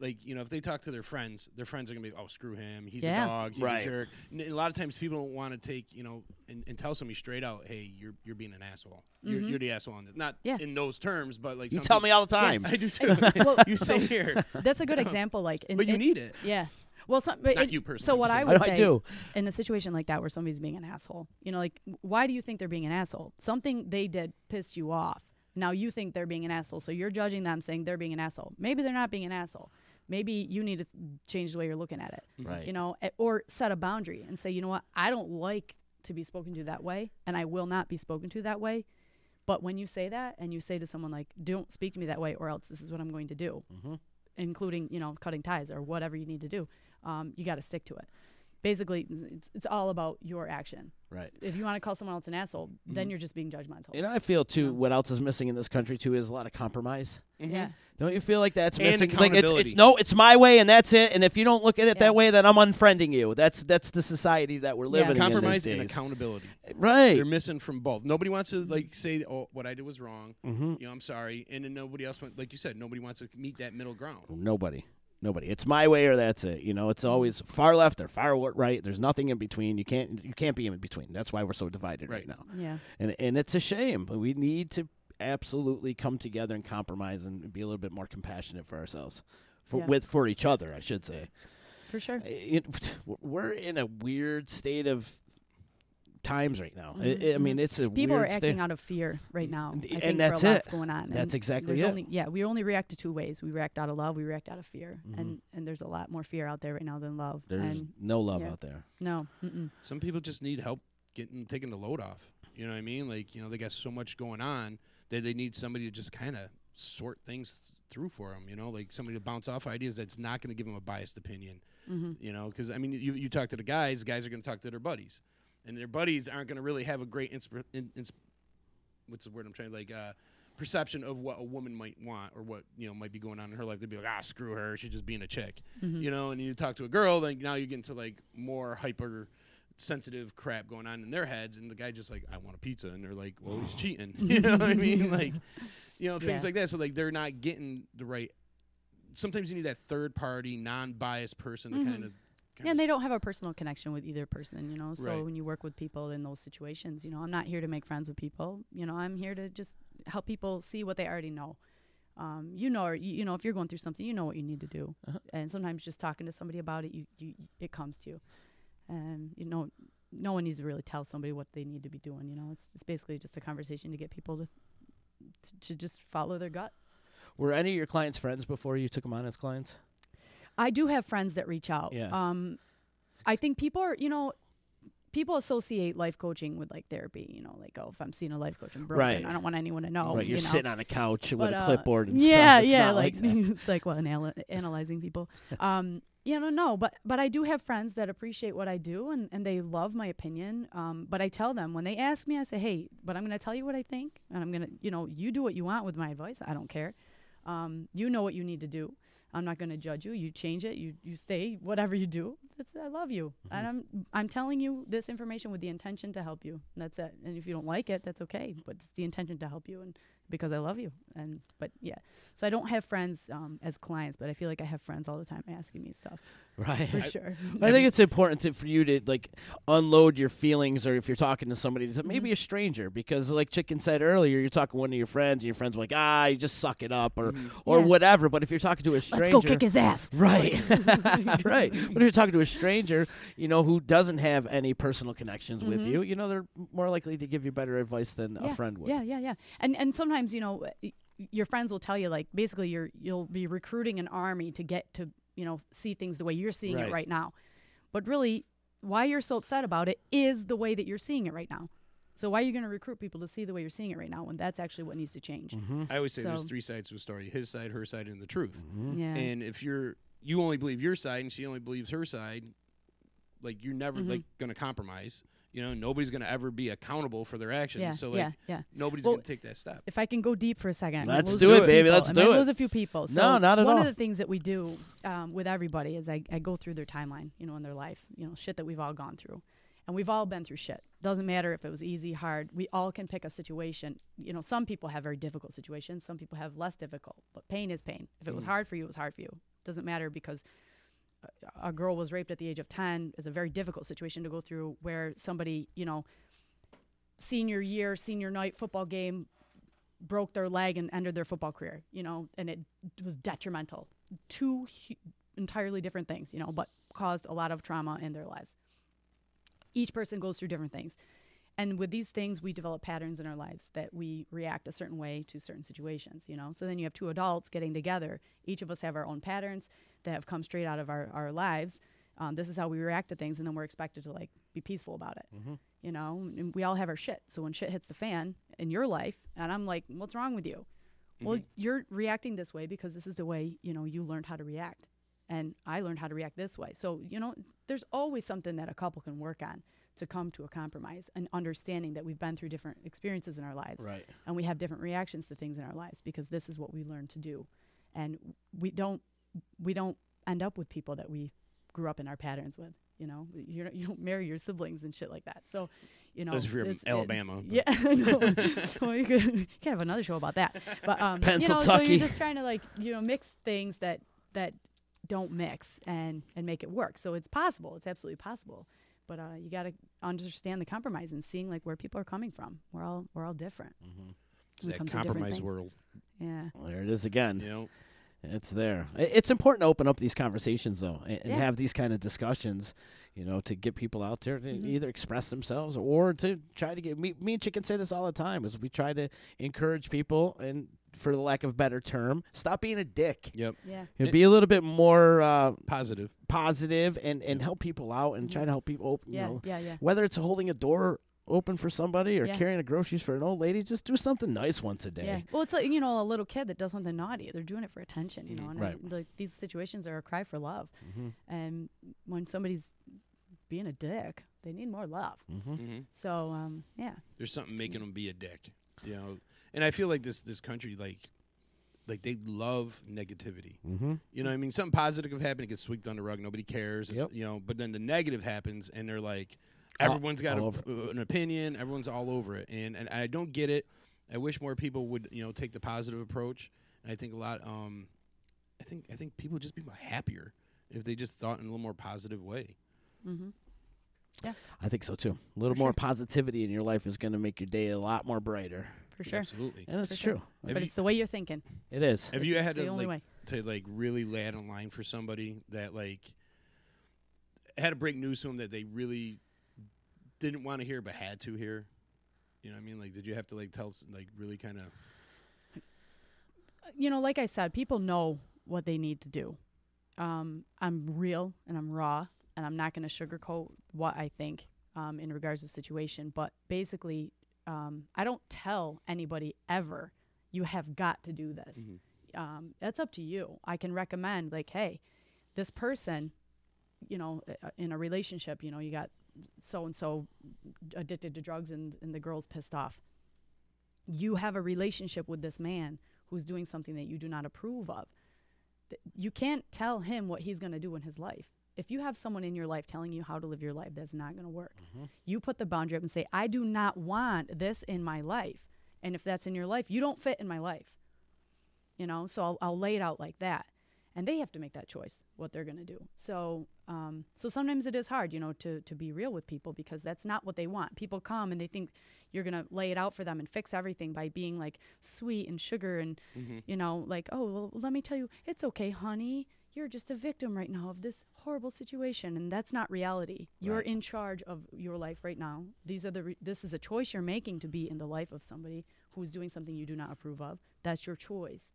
Like you know, if they talk to their friends, their friends are gonna be, "Oh, screw him. He's Yeah. a dog. He's Right. a jerk." And a lot of times, people don't want to take you know and, and tell somebody straight out, "Hey, you're you're being an asshole. You're, you're the asshole." On this. Not Yeah. in those terms, but like You tell people- me all the time. I do too. *laughs* Well, *laughs* you say here, That's a good *laughs* example. Like, in, but you in- need it. Yeah. Well, some, Not it- you personally, So what I'm I saying. would I say do. in a situation like that where somebody's being an asshole, you know, like why do you think they're being an asshole? Something they did pissed you off. Now you think they're being an asshole, so you're judging them, saying they're being an asshole. Maybe they're not being an asshole. Maybe you need to change the way you're looking at it. Mm-hmm. Right. You know, or set a boundary and say, you know what, I don't like to be spoken to that way, and I will not be spoken to that way. But when you say that, and you say to someone like, "Don't speak to me that way, or else this is what I'm going to do," mm-hmm. including you know cutting ties or whatever you need to do, um, you got to stick to it. Basically, it's, it's all about your action. Right. If you want to call someone else an asshole, mm-hmm. then you're just being judgmental. You know, I feel too. What else is missing in this country too is a lot of compromise. Mm-hmm. Yeah. Don't you feel like that's And missing? Like it's, accountability. it's no, it's my way and that's it. And if you don't look at it Yeah. that way, then I'm unfriending you. That's that's the society that we're living in. Compromise and days. accountability. Eh, right. They're missing from both. Nobody wants to like say, "Oh, what I did was wrong." Mm-hmm. You know, I'm sorry, and then nobody else went. Like you said, nobody wants to meet that middle ground. Nobody. Nobody. It's my way or that's it. You know, it's mm. always far left or far right. There's nothing in between. You can't you can't be in between. That's why we're so divided right, Right. now. Yeah. And and it's a shame. But we need to absolutely come together and compromise and be a little bit more compassionate for ourselves. For Yeah. with for each other, I should say. For sure. it, *laughs* we're in a weird state of times right now. I- I, mean, it's a Mm-hmm. People are acting state. out of fear right now. I And think that's for a lot's it. going on. That's And exactly it. Only, yeah, we only react to two ways. We react out of love. We react out of fear. Mm-hmm. And and there's a lot more fear out there right now than love. There's and no love yeah. out there. no, mm-mm. Some people just need help getting taking the load off. You know what I mean? Like you know, they got so much going on that they need somebody to just kind of sort things through for them. You know, like somebody to bounce off ideas that's not going to give them a biased opinion. You know, because I mean, you you talk to the guys, guys are going to talk to their buddies, and their buddies aren't going to really have a great inspir- in, ins- what's the word I'm trying like uh, perception of what a woman might want or what you know might be going on in her life. They'd be like, ah, screw her, she's just being a chick, you know. And you talk to a girl, then now you get into like more hyper sensitive crap going on in their heads, and the guy just like, I want a pizza, and they're like, well, he's *gasps* cheating, *laughs* you know what I mean? *laughs* Like, you know, things Yeah. like that. So like they're not getting the right. Sometimes you need that third party, non-biased person to kind of. Yeah, and they don't have a personal connection with either person, you know. So Right. when you work with people in those situations, you know, I'm not here to make friends with people. You know, I'm here to just help people see what they already know. Um, you know, or you, you know, if you're going through something, you know what you need to do, and sometimes just talking to somebody about it, you, you it comes to you, and you know, no one needs to really tell somebody what they need to be doing. You know, it's it's basically just a conversation to get people to to, to just follow their gut. Were any of your clients friends before you took them on as clients? I do have friends that reach out. Yeah. Um, I think people are, you know, people associate life coaching with like therapy. You know, like oh, if I'm seeing a life coach, I'm broken. Right. I don't want anyone to know. right, you're you know? sitting on a couch with But, a uh, clipboard and yeah, stuff. It's yeah, not like, like, *laughs* it's like well, anal- analyzing people. *laughs* Um, you know, no, but but I do have friends that appreciate what I do and and they love my opinion. Um, but I tell them when they ask me, I say, hey, but I'm going to tell you what I think, and I'm going to, you know, you do what you want with my advice. I don't care. Um, you know what you need to do. I'm not going to judge you. You change it. You you stay. Whatever you do, that's I love you, mm-hmm. and I'm I'm telling you this information with the intention to help you. That's it. And if you don't like it, that's okay. But it's the intention to help you, and because I love you. And but yeah, so I don't have friends um, as clients, but I feel like I have friends all the time asking me stuff right. for sure. I *laughs* think it's important to, for you to like unload your feelings, or if you're talking to somebody, to Mm-hmm. maybe a stranger, because like Chicken said earlier, you're talking to one of your friends, and your friends are like, ah, you just suck it up, or or Yeah. whatever. But if you're talking to a stranger, Let's go kick his ass. *laughs* Right, *laughs* right. But if you're talking to a stranger, you know, who doesn't have any personal connections with you, you know, they're more likely to give you better advice than Mm-hmm. yeah, a friend would. Yeah, yeah, yeah. And and sometimes you know uh, your friends will tell you like basically you're you'll be recruiting an army to get to you know see things the way you're seeing Right. it right now, but really why you're so upset about it is the way that you're seeing it right now. So why are you going to recruit people to see the way you're seeing it right now when that's actually what needs to change? Mm-hmm. I always say there's three sides to a story: his side, her side, and the truth. Mm-hmm. Yeah. And if you're you only believe your side and she only believes her side, like you're never Mhm. like going to compromise. You know, nobody's going to ever be accountable for their actions. Yeah, so like yeah, yeah. nobody's Well, going to take that step. If I can go deep for a second, Let's do it, few baby. people. Let's I do it. Lose a few people. So No, not at one all. of the things that we do um, with everybody is I, I go through their timeline, you know, in their life, you know, shit that we've all gone through, and we've all been through shit. Doesn't matter if it was easy, hard. We all can pick a situation. You know, some people have very difficult situations. Some people have less difficult. But pain is pain. If it was hard for you, it was hard for you. Doesn't matter because a- girl was raped at the age of 10 is a very difficult situation to go through where somebody, you know, senior year, senior night football game broke their leg and ended their football career, you know, and it was detrimental. Two hu- entirely different things, you know, but caused a lot of trauma in their lives. Each person goes through different things. And with these things, we develop patterns in our lives that we react a certain way to certain situations, you know. So then you have two adults getting together. Each of us have our own patterns that have come straight out of our, our lives. Um, this is how we react to things, and then we're expected to like be peaceful about it. You know, and we all have our shit. So when shit hits the fan in your life, and I'm like, "What's wrong with you?" Well, you're reacting this way because this is the way you know you learned how to react, and I learned how to react this way. So you know, there's always something that a couple can work on to come to a compromise and understanding that we've been through different experiences in our lives Right. and we have different reactions to things in our lives because this is what we learn to do and we don't we don't end up with people that we grew up in our patterns with you know? You don't, you don't marry your siblings and shit like that. So you know, if you're from it's- it's- Alabama, but- yeah *laughs* I know. *laughs* well, you could, you can have another show about that. But um you know so you're just trying to like you know mix things that that don't mix and and make it work. So it's possible. It's absolutely possible. But uh, you got to understand the compromise and seeing like where people are coming from. We're all we're all different It's we that come through different compromise world. yeah. Well, there it is again. You know, It's there. It's important to open up these conversations though, and, and Yeah. have these kind of discussions. You know, to get people out there to Mhm. either express themselves or to try to get me. Me and Chicken say this all the time. Is we try to encourage people, and for the lack of a better term, stop being a dick. yep, yeah And be a little bit more uh, positive. positive and and help people out and try to help people. Open, yeah you know, yeah yeah whether it's holding a door open for somebody or Yeah. carrying the groceries for an old lady, just do something nice once a day. Yeah. Well, it's like you know a little kid that does something naughty. They're doing it for attention, you know. And Right. I, like these situations are a cry for love. Mm-hmm. And when somebody's being a dick, they need more love. Mm-hmm. hmm So um, yeah. There's something making them be a dick. You know, and I feel like this this country like like they love negativity. Mm-hmm. You know, what I mean, something positive could happen, it gets swept under the rug, nobody cares. Yep. You know, but then the negative happens, and they're like, All- everyone's got a, uh, an opinion, everyone's all over it, and and I don't get it. I wish more people would you know take the positive approach, and I think a lot. Um, I think I think people would just be happier if they just thought in a little more positive way. Mm-hmm. Yeah, I think so too. A little For more sure. positivity in your life is going to make your day a lot more brighter. For sure. Absolutely. And it's For sure. true. Have But you- it's the way you're thinking. It is. Have you It's had the to only like way. to like really lay out in line for somebody that like had to break news to them that they really didn't want to hear but had to hear? You know what I mean? Like, did you have to like tell s- like really kind of? you know, like I said, people know what they need to do. Um, I'm real and I'm raw, and I'm not going to sugarcoat what I think um, in regards to the situation. But basically, um, I don't tell anybody ever, you have got to do this. Um, that's up to you. I can recommend, like, hey, this person, you know, uh, in a relationship, you know, you got so and so addicted to drugs and, and the girl's pissed off. You have a relationship with this man who's doing something that you do not approve of. You can't tell him what he's going to do in his life. If you have someone in your life telling you how to live your life, that's not going to work. Mm-hmm. You put the boundary up and say, I do not want this in my life. And if that's in your life, you don't fit in my life. You know, so I'll, I'll lay it out like that. And they have to make that choice, what they're going to do. So, um, so sometimes it is hard, you know, to, to be real with people because that's not what they want. People come and they think you're going to lay it out for them and fix everything by being like sweet and sugar and, you know, like, oh, well, let me tell you, it's okay, honey. You're just a victim right now of this horrible situation. And that's not reality. You're in charge of your life right now. These are the, re- this is a choice you're making to be in the life of somebody who's doing something you do not approve of. That's your choice.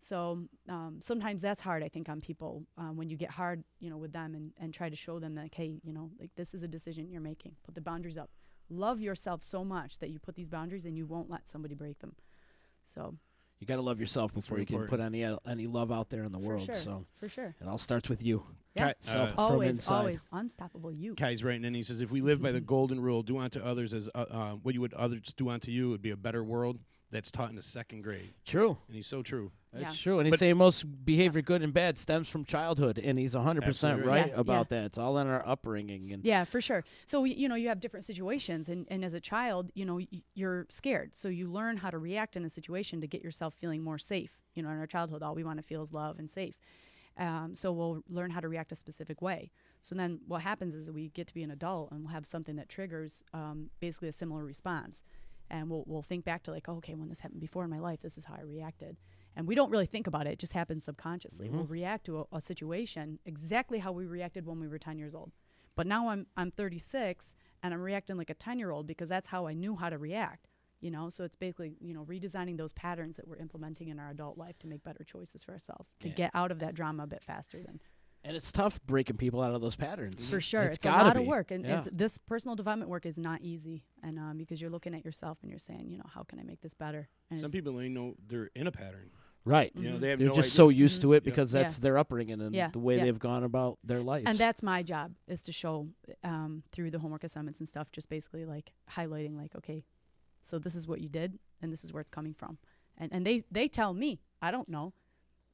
So um, sometimes that's hard, I think, on people um, when you get hard, you know, with them and, and try to show them that, hey, you know, like this is a decision you're making. Put the boundaries up. Love yourself so much that you put these boundaries and you won't let somebody break them. So You got to love yourself before you can put any any love out there in the For world. sure. So For sure. it all starts with you. Yeah. Ki- Self uh, from always, inside. always unstoppable you. Kai's writing and He says, "If we live by the golden rule, do unto others as uh, uh, what you would others do unto you, it would be a better world." That's taught in the second grade, True. and he's so true. It's Yeah. true. And he's But- saying most behavior, good and bad, stems from childhood, and he's 100% Absolutely right right. Yeah, about yeah. that. It's all in our upbringing. And Yeah, for sure. So you know, you have different situations, and, and as a child, you know, you're scared. So you learn how to react in a situation to get yourself feeling more safe. You know, in our childhood, all we want to feel is love and safe. Um, so we'll learn how to react a specific way. So then, what happens is we get to be an adult, and we'll have something that triggers um, basically a similar response, and we'll we'll think back to like, oh, okay, when this happened before in my life, this is how I reacted. And we don't really think about it; it just happens subconsciously. We'll mm-hmm. react to a, a situation exactly how we reacted when we were 10 years old. But now I'm I'm 36 and I'm reacting like a 10 year old because that's how I knew how to react. You know, so it's basically you know redesigning those patterns that we're implementing in our adult life to make better choices for ourselves to Yeah. get out of that drama a bit faster than and it's tough breaking people out of those patterns. for sure. It's It's, a gotta lot be. of work, and Yeah. it's, this personal development work is not easy, and um, because you're looking at yourself and you're saying, you know, how can I make this better? And Some people don't know they're in a pattern. Right. You know, they have They're no just idea. so used to it because Yeah. that's their upbringing and Yeah, the way yeah. they've gone about their life. and that's my job is to show um, through the homework assignments and stuff just basically like highlighting like okay so this is what you did and this is where it's coming from and and they they tell me i don't know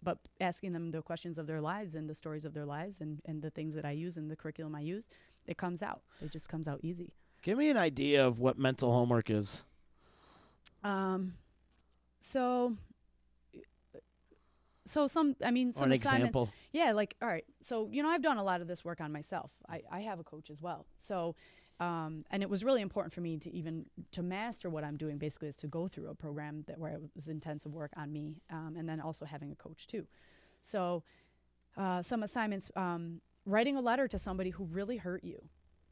but asking them the questions of their lives and the stories of their lives and and the things that i use and the curriculum i use it comes out it just comes out easy Give me an idea of what mental homework is. um so so some i mean Or some an assignments example. Yeah, like all right. So you know, I've done a lot of this work on myself. I, I have a coach as well. So, um, and it was really important for me to even to master what I'm doing. Basically, is to go through a program that where it was intensive work on me, um, and then also having a coach too. So, uh, some assignments: um, writing a letter to somebody who really hurt you.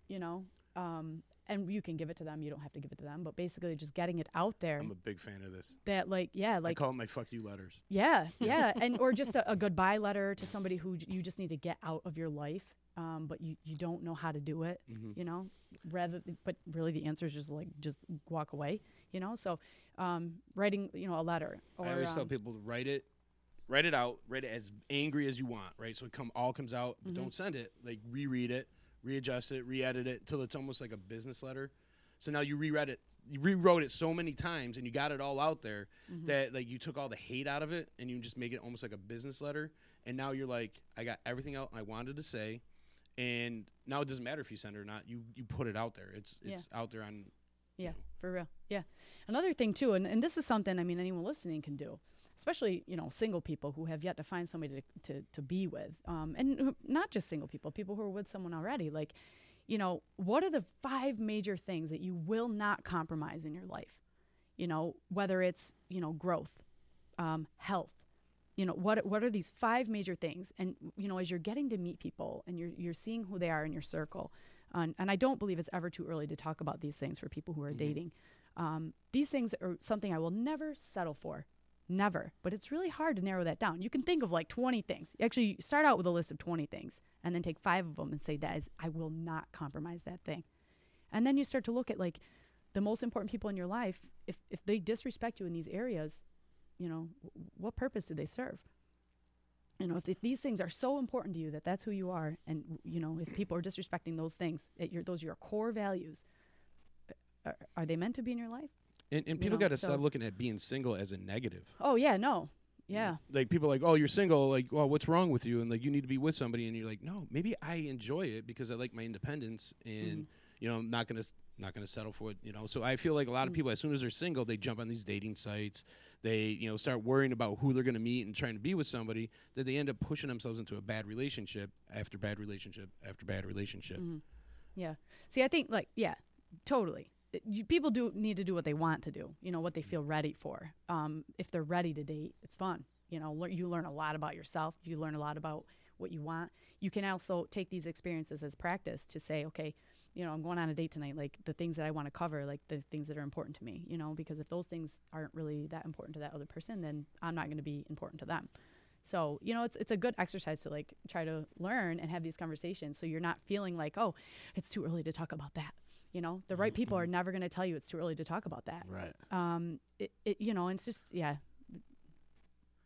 You know, um, and you can give it to them. You don't have to give it to them, but basically, just getting it out there. I'm a big fan of this. that like yeah, I like call it my "fuck you" letters. yeah, *laughs* yeah, and or just a, a goodbye letter to somebody who j- you just need to get out of your life, um, but you, you don't know how to do it. Mm-hmm. You know, rather, but really the answer is just like just walk away. You know, so um, writing you know a letter or I always tell um, people to write it, write it out, write it as angry as you want, right? So it come all comes out. But Mm-hmm. don't send it. Like reread it, readjust it, re-edit it till it's almost like a business letter. So now you reread it, you rewrote it so many times, and you got it all out there Mm-hmm. that like you took all the hate out of it, and you just make it almost like a business letter. And now you're like, I got everything out I wanted to say, and now it doesn't matter if you send it or not. You you put it out there. It's Yeah. it's out there on. Yeah, for real. Yeah. Another thing too, and, and this is something I mean anyone listening can do, especially you know single people who have yet to find somebody to to, to be with, um, and who, not just single people, people who are with someone already. Like, you know, what are the five major things that you will not compromise in your life? You know, whether it's you know growth, um, health. You know what? What are these five major things? And you know, as you're getting to meet people and you're you're seeing who they are in your circle, and, and I don't believe it's ever too early to talk about these things for people who are dating. Um, these things are something I will never settle for. Never. But it's really hard to narrow that down. You can think of like 20 things. Actually, start out with a list of 20 things and then take five of them and say, that is, I will not compromise that thing. And then you start to look at like the most important people in your life. If, if they disrespect you in these areas, you know, w- what purpose do they serve? You know, if, if these things are so important to you that that's who you are, and you know, if people are disrespecting those things, your, those are your core values. Are, are they meant to be in your life? And, and people know, got to so- stop looking at being single as a negative. Oh yeah, no, yeah, Like people like, oh, you're single. Like, well, what's wrong with you? And like, you need to be with somebody. And you're like, no, maybe I enjoy it because I like my independence, and Mm-hmm. You know, I'm not gonna not gonna settle for it. You know, so I feel like a Mm. lot of people, as soon as they're single, they jump on these dating sites. They you know start worrying about who they're gonna meet and trying to be with somebody. That they end up pushing themselves into a bad relationship after bad relationship after bad relationship. Mm-hmm. yeah. See, I think like yeah, totally. It- you, people do need to do what they want to do. You know what they feel ready for. Um, if they're ready to date, it's fun. You know, lear- you learn a lot about yourself. You learn a lot about what you want. You can also take these experiences as practice to say, okay, you know, I'm going on a date tonight. Like the things that I want to cover, like the things that are important to me. You know, because if those things aren't really that important to that other person, then I'm not going to be important to them. So, you know, it's it's a good exercise to like try to learn and have these conversations so you're not feeling like, oh, it's too early to talk about that. You know, the right people are never going to tell you it's too early to talk about that. Right. Um, it, it, you know, it's just, yeah,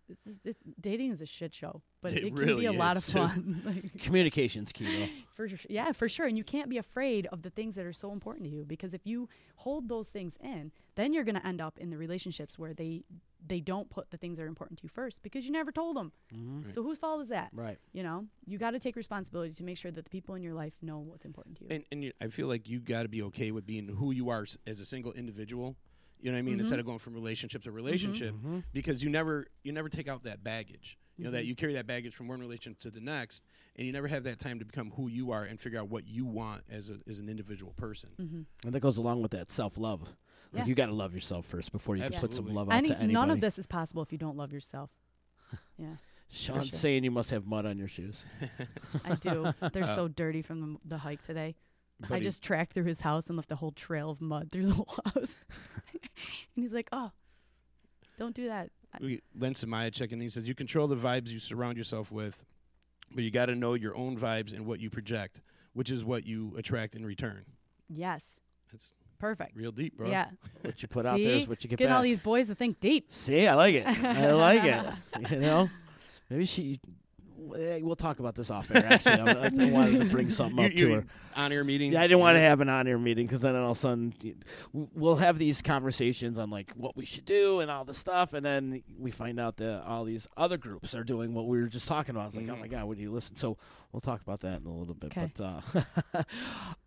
This is, it, dating is a shit show, but It it, can really be a lot of fun. *laughs* *laughs* Like, Communication's key, though. for sure, yeah, for sure. And you can't be afraid of the things that are so important to you because if you hold those things in, then you're going to end up in the relationships where they they don't put the things that are important to you first because you never told them. Mm-hmm. So whose fault is that? Right. You know, you got to take responsibility to make sure that the people in your life know what's important to you. And, and you, I feel like you got to be okay with being who you are as a single individual. You know what I mean? Instead mm-hmm. of going from relationship to mm-hmm. relationship, mm-hmm. because you never you never take out that baggage. You know that you carry that baggage from one relationship to the next, and you never have that time to become who you are and figure out what you want as a as an individual person. And that goes along with that self love. Like Yeah. you got to love yourself first before you can put some Absolutely. love out Any, to anybody. none of this is possible if you don't love yourself. *laughs* Yeah, Sean's sure. saying you must have mud on your shoes. I do. They're *laughs* uh, so dirty from the, the hike today. I Buddy- just tracked through his house and left a whole trail of mud through the whole *laughs* house. *laughs* and he's like, "Oh, don't do that." I- we Len Samaya check and he says you control the vibes you surround yourself with, but you got to know your own vibes and what you project, which is what you attract in return. Yes, That's perfect. real deep, bro. Yeah, What you put out there See? is what you get getting back. all these boys to think deep. See, I like it. I like it. *laughs* You know, maybe she. Eh, We'll talk about this off air. Actually, I, I wanted to bring something *laughs* You, up to her. on air meeting. Yeah, I didn't want to have an on-air meeting because then all of a sudden we'll have these conversations on like what we should do and all this stuff, and then we find out that all these other groups are doing what we were just talking about. It's like, oh my god, would you listen? So we'll talk about that in a little bit. 'Kay. But uh,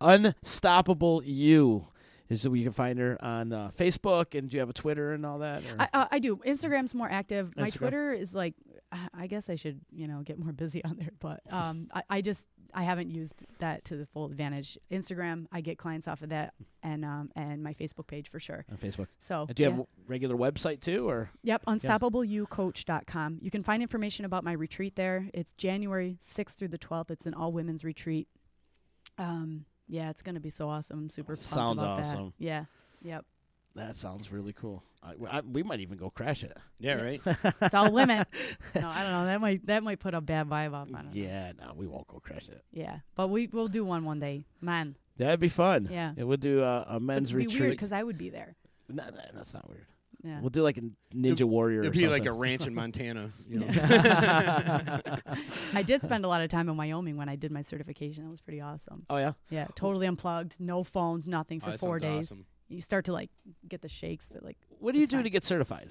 *laughs* unstoppable you is where you can find her on uh, Facebook, and do you have a Twitter and all that? Or? I, uh, I do. Instagram's more active. My Instagram. Twitter is like, I- I guess I should, you know, get more busy *laughs* on there. But um, I, I just I haven't used that to the full advantage. Instagram, I get clients off of that, and um, and my Facebook page for sure. on Facebook. So And do you yeah. have a regular website too, or Yep, unstoppableyoucoach.com. You can find information about my retreat there. It's January 6th through the 12th. It's an all women's retreat. Um, yeah, it's going to be so awesome. I'm super pumped Sounds about awesome. that. Yeah. Yep. that sounds really cool. I, I, we might even go crash it. Yeah, right. *laughs* It's all women. no, I don't know. That might that might put a bad vibe off. I don't know. Yeah, no, we won't go crash it. Yeah. But we we'll do one one day. Man. That'd be fun. Yeah. it would do a But men's it'd be weird retreat. cuz I would be there. No, no, that's not weird. Yeah. We'll do like a Ninja Warrior. It'd or be like a ranch in Montana. You know? *laughs* I did spend a lot of time in Wyoming when I did my certification. That was pretty awesome. oh yeah, Yeah, totally unplugged, no phones, nothing Oh, for that 4 days. awesome. You start to like get the shakes, but like what do you do fine. to get certified?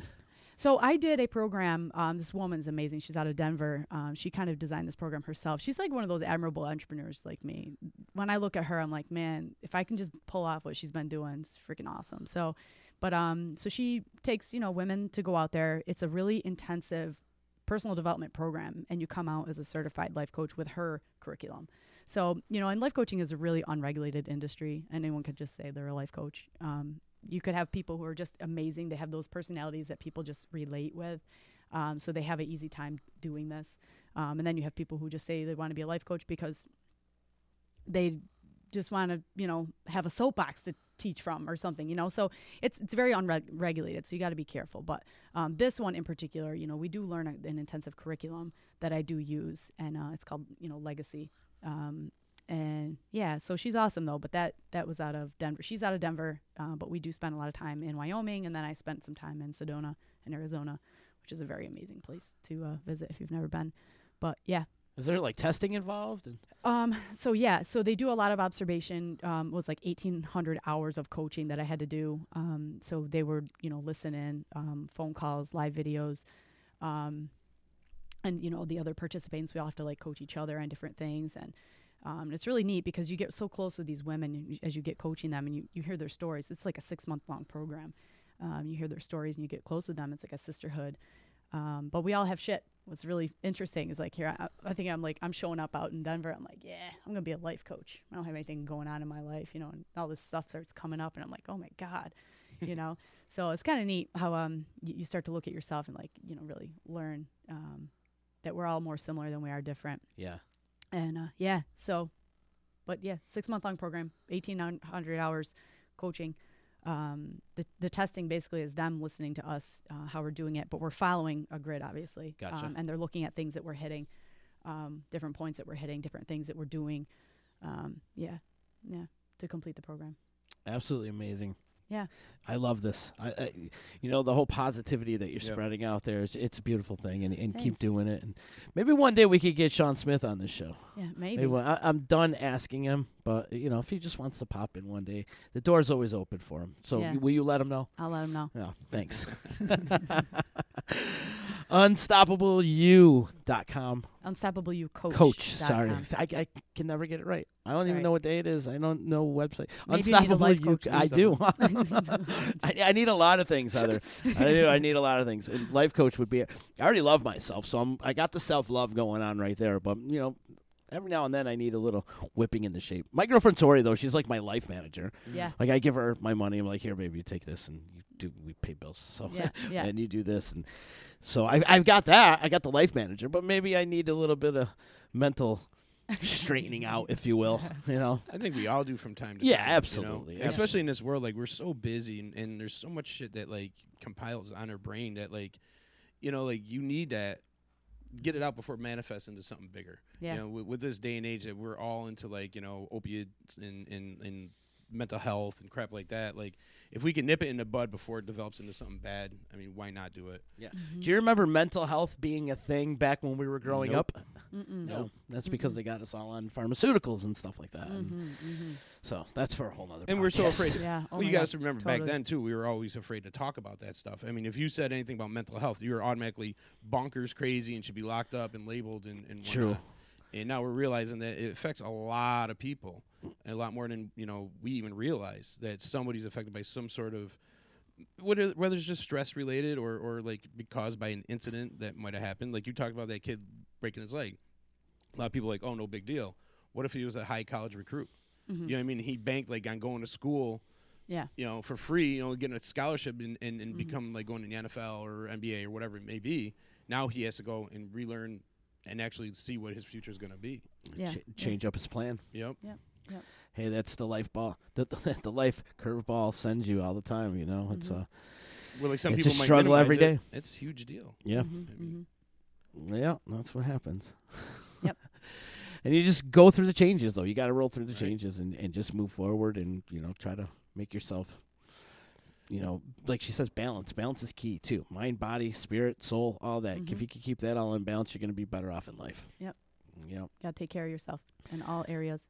So I did a program. Um, this woman's amazing. She's out of Denver. Um, she kind of designed this program herself. She's like one of those admirable entrepreneurs like me. When I look at her, I'm like, man, if I can just pull off what she's been doing, it's freaking awesome. So, but um, so she takes you know women to go out there. It's a really intensive personal development program, and you come out as a certified life coach with her curriculum. So you know, and life coaching is a really unregulated industry. Anyone could just say they're a life coach. Um, you could have people who are just amazing. They have those personalities that people just relate with. Um, so they have an easy time doing this. Um, and then you have people who just say they want to be a life coach because they just want to, you know, have a soapbox to teach from or something, you know. So it's it's very unregulated. So you got to be careful. But um, this one in particular, you know, we do learn a, an intensive curriculum that I do use, and uh, it's called, you know, Legacy. Um, and yeah, so she's awesome though. But that that was out of Denver. She's out of Denver, uh, but we do spend a lot of time in Wyoming, and then I spent some time in Sedona in Arizona, which is a very amazing place to uh, visit if you've never been. But yeah, Is there like testing involved? And um, so yeah, so they do a lot of observation. Um, it was like eighteen hundred hours of coaching that I had to do. Um, so they were, you know, listen in, um, phone calls, live videos, um, and you know the other participants. We all have to like coach each other on different things, and um, it's really neat because you get so close with these women as you get coaching them, and you you hear their stories. It's like a six month long program. Um, you hear their stories and you get close with them. It's like a sisterhood. Um, but we all have shit. What's really interesting is like here, I, I think I'm like, I'm showing up out in Denver. I'm like, yeah, I'm going to be a life coach. I don't have anything going on in my life, you know, and all this stuff starts coming up. And I'm like, oh my God, *laughs* you know? So it's kind of neat how um, you, you start to look at yourself and like, you know, really learn um, that we're all more similar than we are different. yeah, And uh, yeah, so, but yeah, six month long program, 1,800 hours coaching. Um, the, the testing basically is them listening to us, uh, how we're doing it, but we're following a grid, obviously. Gotcha. Um, and they're looking at things that we're hitting, um, different points that we're hitting, different things that we're doing. Um, yeah, yeah, to complete the program. absolutely amazing. Yeah. I love this. I, I you know, the whole positivity that you're Yep. spreading out there is it's a beautiful thing, and, and keep doing it. And maybe one day we could get Sean Smith on this show. Yeah, maybe. Maybe one- I, I'm done asking him, but you know, if he just wants to pop in one day, the door's always open for him. So Yeah. will you let him know? I'll let him know. Yeah, thanks. *laughs* *laughs* UnstoppableU.com. Unstoppable You Coach. Coach. Sorry. I, I can never get it right. I don't even know what day it is. I don't know website. Maybe you need a life U- coach I do. *laughs* I, I need a lot of things, Heather. I do. I need a lot of things. And life coach would be. I already love myself, so I'm. I got the self love going on right there. But you know, every now and then I need a little whipping into shape. My girlfriend Tori, though, she's like my life manager. Yeah. Like I give her my money. I'm like, here, baby, you take this, and you do. We pay bills, so Yeah, *laughs* yeah. and you do this, and so I, I've got that. I got the life manager, but maybe I need a little bit of mental *laughs* straightening out, if you will. *laughs* You know, I think we all do from time to Yeah, time. you know? absolutely, Especially in this world, like we're so busy, and, and there's so much shit that like compiles on our brain that like, you know, like you need that get it out before it manifests into something bigger. Yeah. You know, with, with this day and age that we're all into like you know opiates and and and mental health and crap like that. Like, if we can nip it in the bud before it develops into something bad, I mean, why not do it? Yeah. Mm-hmm. Do you remember mental health being a thing back when we were growing Nope. up? No. That's because they got us all on pharmaceuticals and stuff like that. And mm-hmm, mm-hmm. So that's for a whole other And we're so podcast. afraid. Yeah. Oh well, you my got to remember Totally. back then too. We were always afraid to talk about that stuff. I mean, if you said anything about mental health, you were automatically bonkers, crazy, and should be locked up and labeled and, and True. And now we're realizing that it affects a lot of people, a lot more than you know we even realize that somebody's affected by some sort of whether whether it's just stress related or or like be caused by an incident that might have happened. Like you talked about that kid breaking his leg. A lot of people are like, oh, no big deal. What if he was a high college recruit? You know what I mean? He banked like on going to school Yeah. you know, for free, you know, getting a scholarship and, and, Mm-hmm. and become like going to the NFL or NBA or whatever it may be. Now he has to go and relearn and actually see what his future is going to be. Yeah. Ch- change up his plan. Yep. Yep. Yep. Hey, that's the life ball. *laughs* The, the, the life curveball sends you all the time. You know, it's Mm-hmm. uh, Well, like some It's a people might struggle minimize every it. day. It's a huge deal. yeah, Mm-hmm. I mean, yeah. That's what happens. *laughs* And you just go through the changes, though. You got to roll through the Right. changes and, and just move forward, and you know, try to make yourself. You know, like she says, balance. Balance is key too. Mind, body, spirit, soul, all that. If Mhm. you can keep that all in balance, you're going to be better off in life. Yep. Yep. Got to take care of yourself in all areas.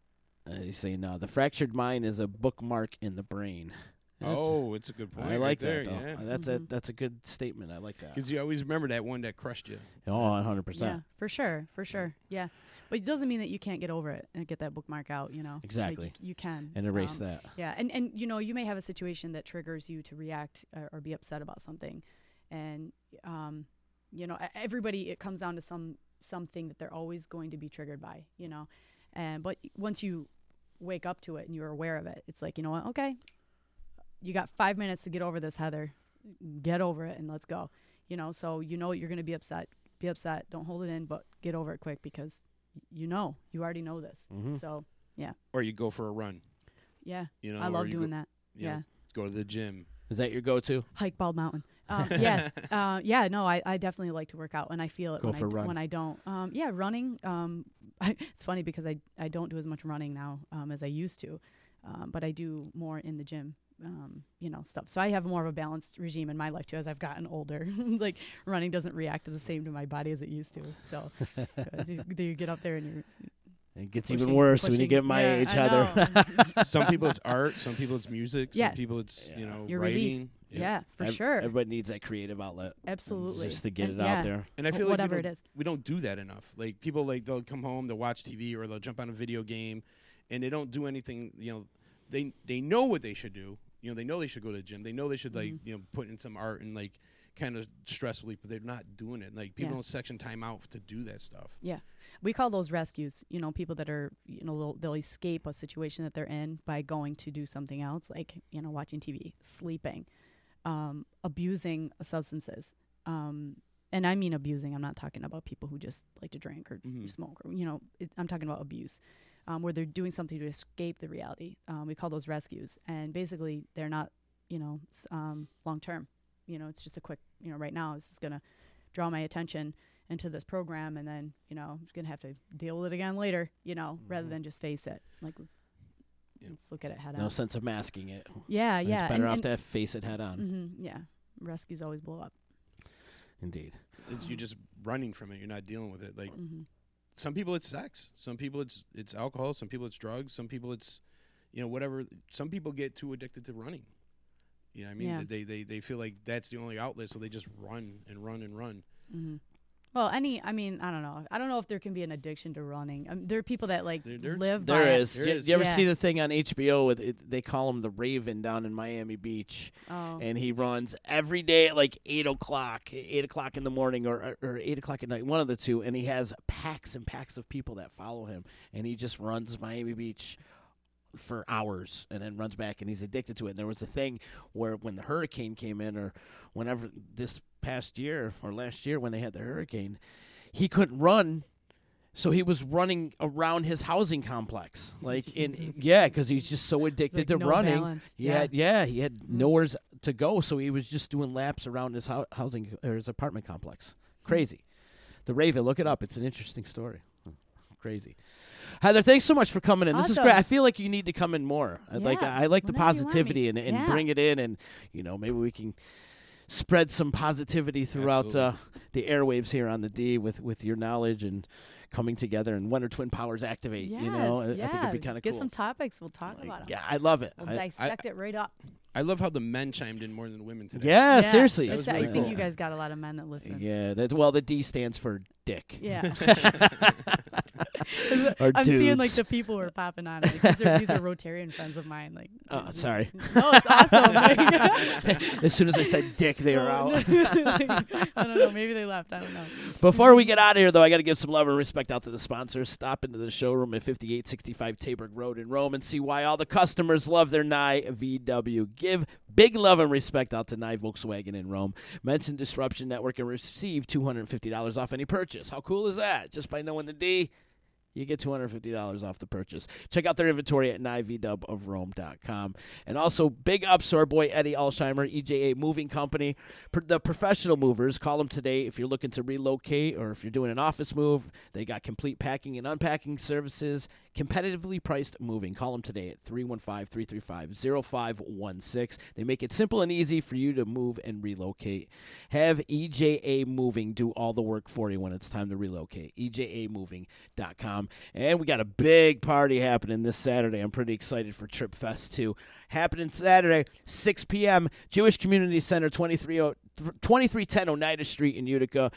Uh, you say no. The fractured mind is a bookmark in the brain. That's- oh, it's a good point. I like right there, that though. Yeah. That's a Mhm. that's a good statement. I like that. Because you always remember that one that crushed you. Oh, 100 Yeah, percent. for sure, for sure. Yeah, but it doesn't mean that you can't get over it and get that bookmark out. You know, Like, Exactly. you can And erase Um, that. Yeah, and and you know you may have a situation that triggers you to react or, or be upset about something, and um, you know everybody it comes down to some something that they're always going to be triggered by. You know, and but once you wake up to it and you're aware of it, it's like you know what, okay, you got five minutes to get over this, Heather. Get over it and let's go. You know, so you know you're going to be upset. Be upset. Don't hold it in, but get over it quick because you know you already know this. Mhm. So yeah. Or you go for a run. yeah, You know, I love doing go, that. you know, yeah. Go to the gym. Is that your go-to? hike Bald Mountain. *laughs* Um, yeah, uh, yeah. No, I, I definitely like to work out, and I feel it Go when for I a d- run. when I don't. Um, yeah, running. Um, I, *laughs* it's funny because I I don't do as much running now um, as I used to, um, but I do more in the gym. Um, you know stuff. So I have more of a balanced regime in my life too as I've gotten older. *laughs* like running doesn't react to the same to my body as it used to. So 'cause you, you get up there and you're It gets pushing- even worse when you get my Yeah, age, I Heather. *laughs* some people it's art. Some people it's music. Some Yeah. people it's you know Your writing. release. yeah, for Ev- sure. Everybody needs that creative outlet. Absolutely. Just to get And it yeah, out there. And I wh- feel like whatever we it don't, we don't do that enough. Like people like they'll come home, they'll watch TV or they'll jump on a video game, and they don't do anything. You know, they they know what they should do. You know, they know they should go to the gym. They know they should like Mm-hmm. you know put in some art and like kind of stress relief, but they're not doing it. Like people Yeah. don't section time out to do that stuff. Yeah, we call those rescues. You know, people that are you know they'll, they'll escape a situation that they're in by going to do something else, like you know watching TV, sleeping, um, abusing substances. Um, and I mean abusing. I'm not talking about people who just like to drink or Mhm. smoke. Or, you know, it, I'm talking about abuse, um, where they're doing something to escape the reality. Um, we call those rescues, and basically they're not you know um, long term. You know, it's just a quick. You know, right now this is gonna draw my attention into this program and then you know I'm gonna have to deal with it again later you know rather than just face it like let's look at it head No on. No sense of masking it. Yeah, *laughs* yeah. It's better and, off to face it head on. hmm yeah. Rescues always blow up. Indeed. It's, you're just running from it. You're not dealing with it. Like hmm some people, it's sex. Some people, it's it's alcohol. Some people, it's drugs. Some people, it's you know whatever. Some people get too addicted to running. You know, what I mean, Yeah. they they they feel like that's the only outlet, so they just run and run and run. hmm Well, any, I mean, I don't know. I don't know if there can be an addiction to running. Um, there are people that like There- there's- live by There it. is. There You, is. you ever Yeah. see the thing on HBO with it, they call him the Raven down in Miami Beach, Oh. and he runs every day at like eight o'clock, eight o'clock in the morning, or or eight o'clock at night, one of the two, and he has packs and packs of people that follow him, and he just runs Miami Beach for hours and then runs back and he's addicted to it. And there was a thing where when the hurricane came in or whenever this past year or last year when they had the hurricane, he couldn't run so he was running around his housing complex, like *laughs* in yeah, because he's just so addicted like to no running. balance. He Yeah. had yeah, he had mm-hmm. nowheres to go, so he was just doing laps around his hou- housing or his apartment complex. Hmm. Crazy. The Raven, look it up. It's an interesting story. Crazy. Heather, thanks so much for coming in. This is great. I feel like you need to come in more. I like Yeah, I like the whenever you positivity and, and Yeah. bring it in, and you know maybe we can spread some positivity throughout uh, the airwaves here on the D with with your knowledge and coming together and when Wonder Twin Powers activate. Yes, you know, I- yeah. I think it'd be kind of cool Get some topics. We'll talk about them. yeah, I love it. We'll I- dissect it right up. I love how the men chimed in more than the women today. yeah, seriously. That It's- was I really think you guys got a lot of men that listen. Yeah, that well, the D stands for dick. Yeah. *laughs* *laughs* *laughs* I'm seeing like the people who are popping on. Like, these, are, these are Rotarian friends of mine. Like, *laughs* Oh, sorry. No, it's awesome. Like, *laughs* as soon as I said dick, they were out. I don't know. Maybe they left. I don't know. Before we get out of here, though, I got to give some love and respect out to the sponsors. Stop into the showroom at 5865 Taberg Road in Rome and see why all the customers love their Nye VW. Give big love and respect out to Nye Volkswagen in Rome. Mention Disruption Network and receive $250 off any purchase. How cool is that? Just by knowing the D. You get $250 off the purchase. Check out their inventory at nivdubofrome.com. And also, big ups to our boy Eddie Alsheimer, EJA Moving Company. The professional movers, call them today if you're looking to relocate or if you're doing an office move. They got complete packing and unpacking services, competitively priced moving. Call them today at 315 335 0516. They make it simple and easy for you to move and relocate. Have EJA Moving do all the work for you when it's time to relocate. EJAMoving.com. And we got a big party happening this Saturday. I'm pretty excited for Trip Fest 2. Happening Saturday, 6 p.m., Jewish Community Center, 23, 2310 Oneida Street in Utica.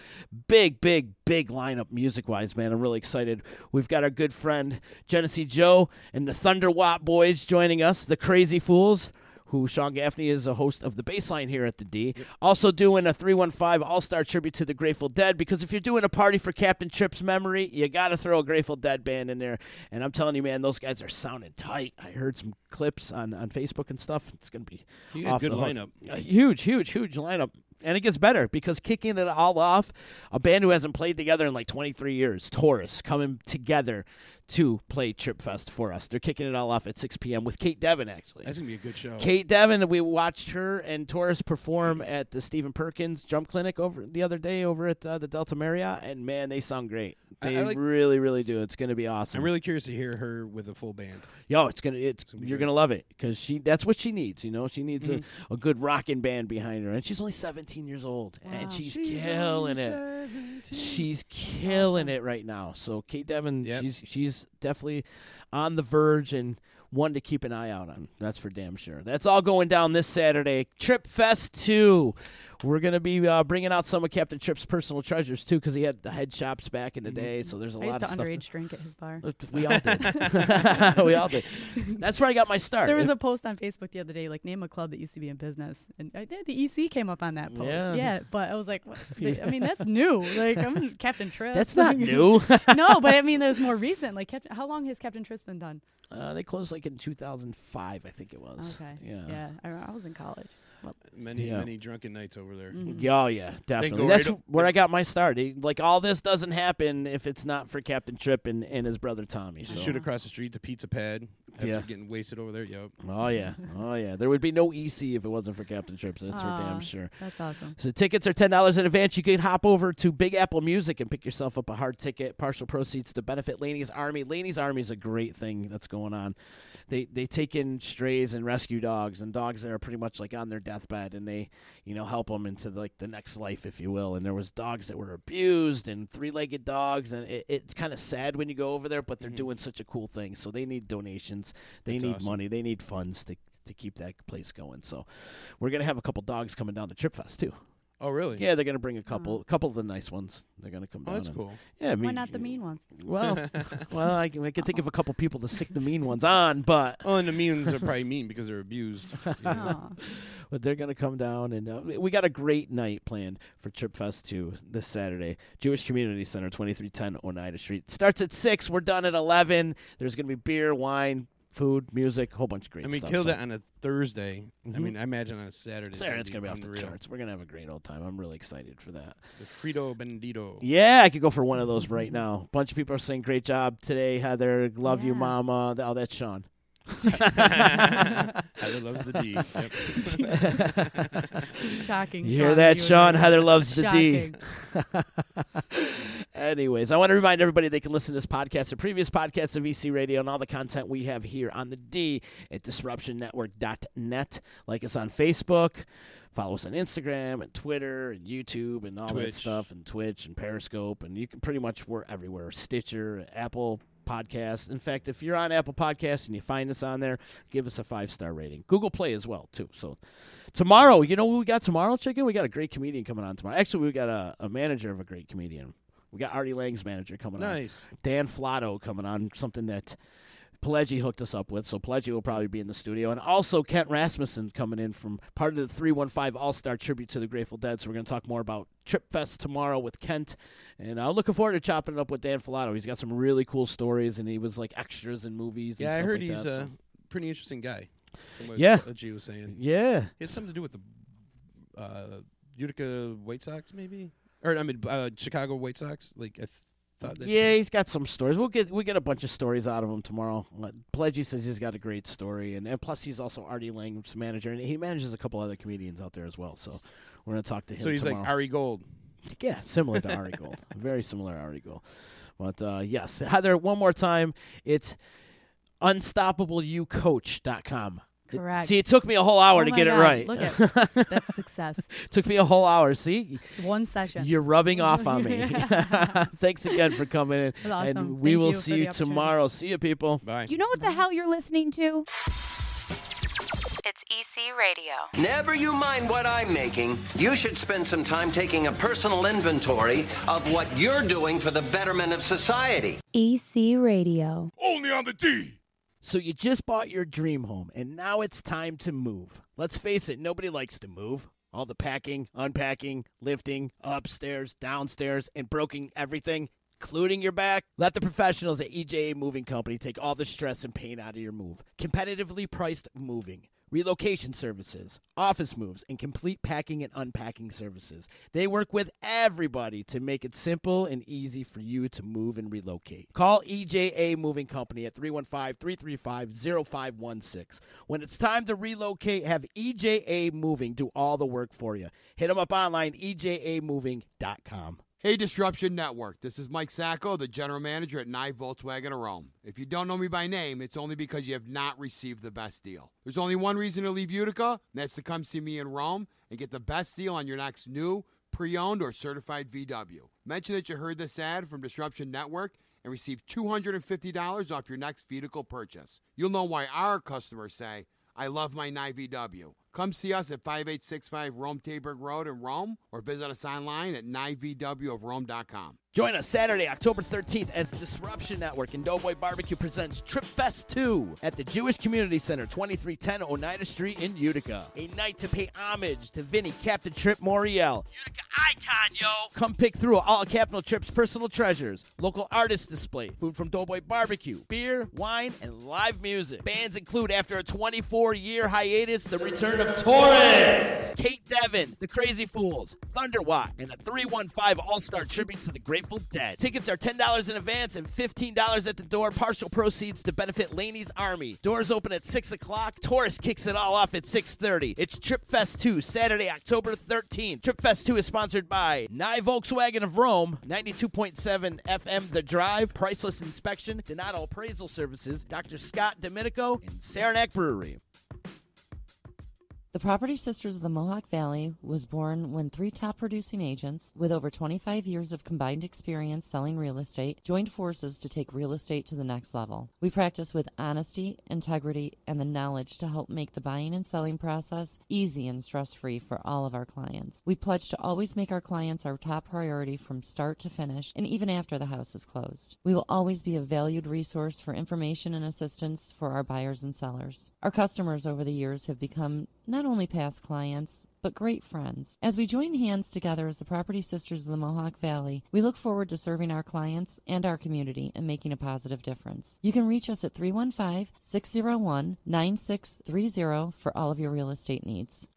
Big, big, big lineup music wise, man. I'm really excited. We've got our good friend Genesee Joe and the Thunder Watt Boys joining us, the Crazy Fools who Sean Gaffney is a host of the Baseline here at the D. Also doing a 315 All Star tribute to the Grateful Dead because if you're doing a party for Captain Trip's memory, you got to throw a Grateful Dead band in there. And I'm telling you, man, those guys are sounding tight. I heard some clips on, on Facebook and stuff. It's going to be You off good lineup. A huge, huge, huge lineup. And it gets better because kicking it all off, a band who hasn't played together in like 23 years, Taurus, coming together to play Trip Fest for us. They're kicking it all off at 6 p.m. with Kate Devin, actually. That's gonna be a good show. Kate Devin, we watched her and Taurus perform at the Stephen Perkins Jump Clinic over the other day over at uh, the Delta Marriott, and man, they sound great. They I like- really, really do. It's going to be awesome. I'm really curious to hear her with a full band. Yo, it's gonna, it's gonna you're great. gonna love it because she, that's what she needs. You know, she needs Mhm. a, a good rocking band behind her, and she's only 17 years old, and she's, killing it. She's killing it right now. So Kate Devin, Yep. she's she's definitely on the verge and one to keep an eye out on. That's for damn sure. That's all going down this Saturday. Trip Fest 2. We're going to be uh, bringing out some of Captain Trip's personal treasures too because he had the head shops back in the day. So there's a I used lot to of stuff. underage drink at his bar. we all did. *laughs* *laughs* we all did. That's where I got my start. There was a post on Facebook the other day, like name a club that used to be in business, and I did. The EC came up on that post. Yeah. Yeah, but I was like, what? *laughs* I mean, that's new. Like I'm Captain Trip. That's not new. no, but I mean, that was more recent. Like, Cap- how long has Captain Trip's been done? uh, they closed like in 2005, I think it was. Okay. Yeah. Yeah, I, I was in college. Well, Many Yeah. many drunken nights over there. mhm. Yeah, Oh yeah, definitely. go That's right up- where I got my start. He- Like all this doesn't happen if it's not for Captain Trip and, and his brother Tommy. So. shoot across the street to Pizza Pad after Yeah. getting wasted over there. Yep. Oh yeah, oh yeah. There would be no EC if it wasn't for Captain Trip. So that's for damn sure. That's awesome. So tickets are ten dollars in advance. You can hop over to Big Apple Music and pick yourself up a hard ticket. Partial proceeds to benefit Laney's Army. Laney's Army is a great thing that's going on. They they take in strays and rescue dogs and dogs that are pretty much like on their deathbed, and they you know help them into like the next life, if you will. And there was dogs that were abused and three-legged dogs, and it, it's kind of sad when you go over there, but they're mm-hmm. doing such a cool thing. So they need donations, they That's need awesome. money, they need funds to to keep that place going. So we're gonna have a couple dogs coming down to Trip Fest too. Oh, really? Yeah, they're gonna bring a couple, a couple of the nice ones. They're gonna come Oh, down. that's and- cool. Yeah, I mean, Why not the mean ones? Well, *laughs* well, I can, I can think of a couple people to sick the mean ones on, but Oh, and the means are probably mean because they're abused. *laughs* you know. Aw. *laughs* but they're gonna come down and uh, we got a great night planned for Trip Fest two this Saturday. Jewish Community Center, twenty three ten Oneida Street. Starts at six. We're done at eleven. There's gonna be beer, wine, food, music, a whole bunch of great And we stuff. killed so- it on a Thursday. I Mhm. mean, I imagine on a Saturday. Saturday, it's gonna be off the unreal. charts. We're gonna have a great old time. I'm really excited for that. The Frito Bendito. Yeah, I could go for one of those right now. A *laughs* bunch of people are saying great job today, Heather. Love you, Mama. Oh, that's Sean. *laughs* Heather loves the D. *laughs* Yep. Shocking. You hear Sean, that, you Sean? Heather loves the D. Anyways, I want to remind everybody they can listen to this podcast and previous podcasts of EC Radio and all the content we have here on the D at disruptionnetwork.net. Like us on Facebook. Follow us on Instagram and Twitter and YouTube and all that stuff and Twitch and Periscope and you can pretty much we're everywhere. Stitcher, Apple Podcast. In fact, if you're on Apple Podcasts and you find us on there, give us a five star rating. Google Play as well too. So tomorrow, you know what we got tomorrow, Chicken? We got a great comedian coming on tomorrow. Actually, we got a, a manager of a great comedian. We got Artie Lange's manager coming on. Nice. Dan Flatto coming on, something that Pelegi hooked us up with. So Pelegi will probably be in the studio. And also Kent Rasmussen coming in from part of the 315 All Star tribute to the Grateful Dead. So we're going to talk more about Trip Fest tomorrow with Kent. And I'm looking forward to chopping it up with Dan Flatto. He's got some really cool stories, and he was like extras in movies. and Yeah, I heard like he's that, a so- pretty interesting guy. Yeah. uh, G was saying. Yeah. He had something to do with the uh, Utica White Sox, maybe, or I mean uh, Chicago White Sox. Like I th- thought. That Yeah, he's got some stories. We'll get we get a bunch of stories out of him tomorrow. Pledgy says he's got a great story, and, and plus he's also Artie Lange's manager, and he manages a couple other comedians out there as well. So we're gonna talk to him. So he's tomorrow. like Ari Gold. Yeah, similar to Ari Gold. *laughs* Very similar to Ari Gold. But uh, yes, *laughs* Heather, one more time. It's unstoppableyoucoach.com. It- Correct. see, it took me a whole hour Oh to get God, it right. Look at *laughs* that's success. took me a whole hour. See, It's one session. you're rubbing off on me. *laughs* *laughs* Thanks again for coming in. was awesome. And we Thank will you see you tomorrow. See you, people. Bye. You know what the hell you're listening to? It's EC Radio. Never you mind what I'm making. You should spend some time taking a personal inventory of what you're doing for the betterment of society. EC Radio. Only on the D. So you just bought your dream home, and now it's time to move. Let's face it, nobody likes to move. All the packing, unpacking, lifting, upstairs, downstairs, and broking everything, including your back. Let the professionals at EJA Moving Company take all the stress and pain out of your move. Competitively priced moving. Relocation services, office moves, and complete packing and unpacking services. They work with everybody to make it simple and easy for you to move and relocate. Call EJA Moving Company at 315 335 0516. When it's time to relocate, have EJA Moving do all the work for you. Hit them up online, ejamoving.com. Hey, Disruption Network. This is Mike Sacco, the general manager at Nye Volkswagen of Rome. If you don't know me by name, it's only because you have not received the best deal. There's only one reason to leave Utica, and that's to come see me in Rome and get the best deal on your next new, pre owned, or certified VW. Mention that you heard this ad from Disruption Network and receive $250 off your next vehicle purchase. You'll know why our customers say, I love my Nye VW. Come see us at 5865 Rome Taberg Road in Rome or visit us online at nyvwofrome.com. Join us Saturday, October 13th as Disruption Network and Doughboy Barbecue presents Trip Fest 2 at the Jewish Community Center, 2310 Oneida Street in Utica. A night to pay homage to Vinny Captain Trip Moriel. Utica icon, yo! Come pick through all Captain Trip's personal treasures, local artist display, food from Doughboy Barbecue, beer, wine, and live music. Bands include, after a 24 year hiatus, the return of Torres. Kate Devin, The Crazy Fools, Thunderwatt, and a 315 All Star tribute to the Grateful Dead. Tickets are $10 in advance and $15 at the door. Partial proceeds to benefit Laney's Army. Doors open at 6 o'clock. Taurus kicks it all off at 6.30. It's Trip Fest 2, Saturday, October 13th. Trip Fest 2 is sponsored by Nye Volkswagen of Rome, 92.7 FM The Drive, Priceless Inspection, Donato Appraisal Services, Dr. Scott Domenico, and Saranac Brewery. The Property Sisters of the Mohawk Valley was born when three top producing agents with over 25 years of combined experience selling real estate joined forces to take real estate to the next level. We practice with honesty, integrity, and the knowledge to help make the buying and selling process easy and stress free for all of our clients. We pledge to always make our clients our top priority from start to finish and even after the house is closed. We will always be a valued resource for information and assistance for our buyers and sellers. Our customers over the years have become not only past clients, but great friends. As we join hands together as the Property Sisters of the Mohawk Valley, we look forward to serving our clients and our community and making a positive difference. You can reach us at 315 601 9630 for all of your real estate needs.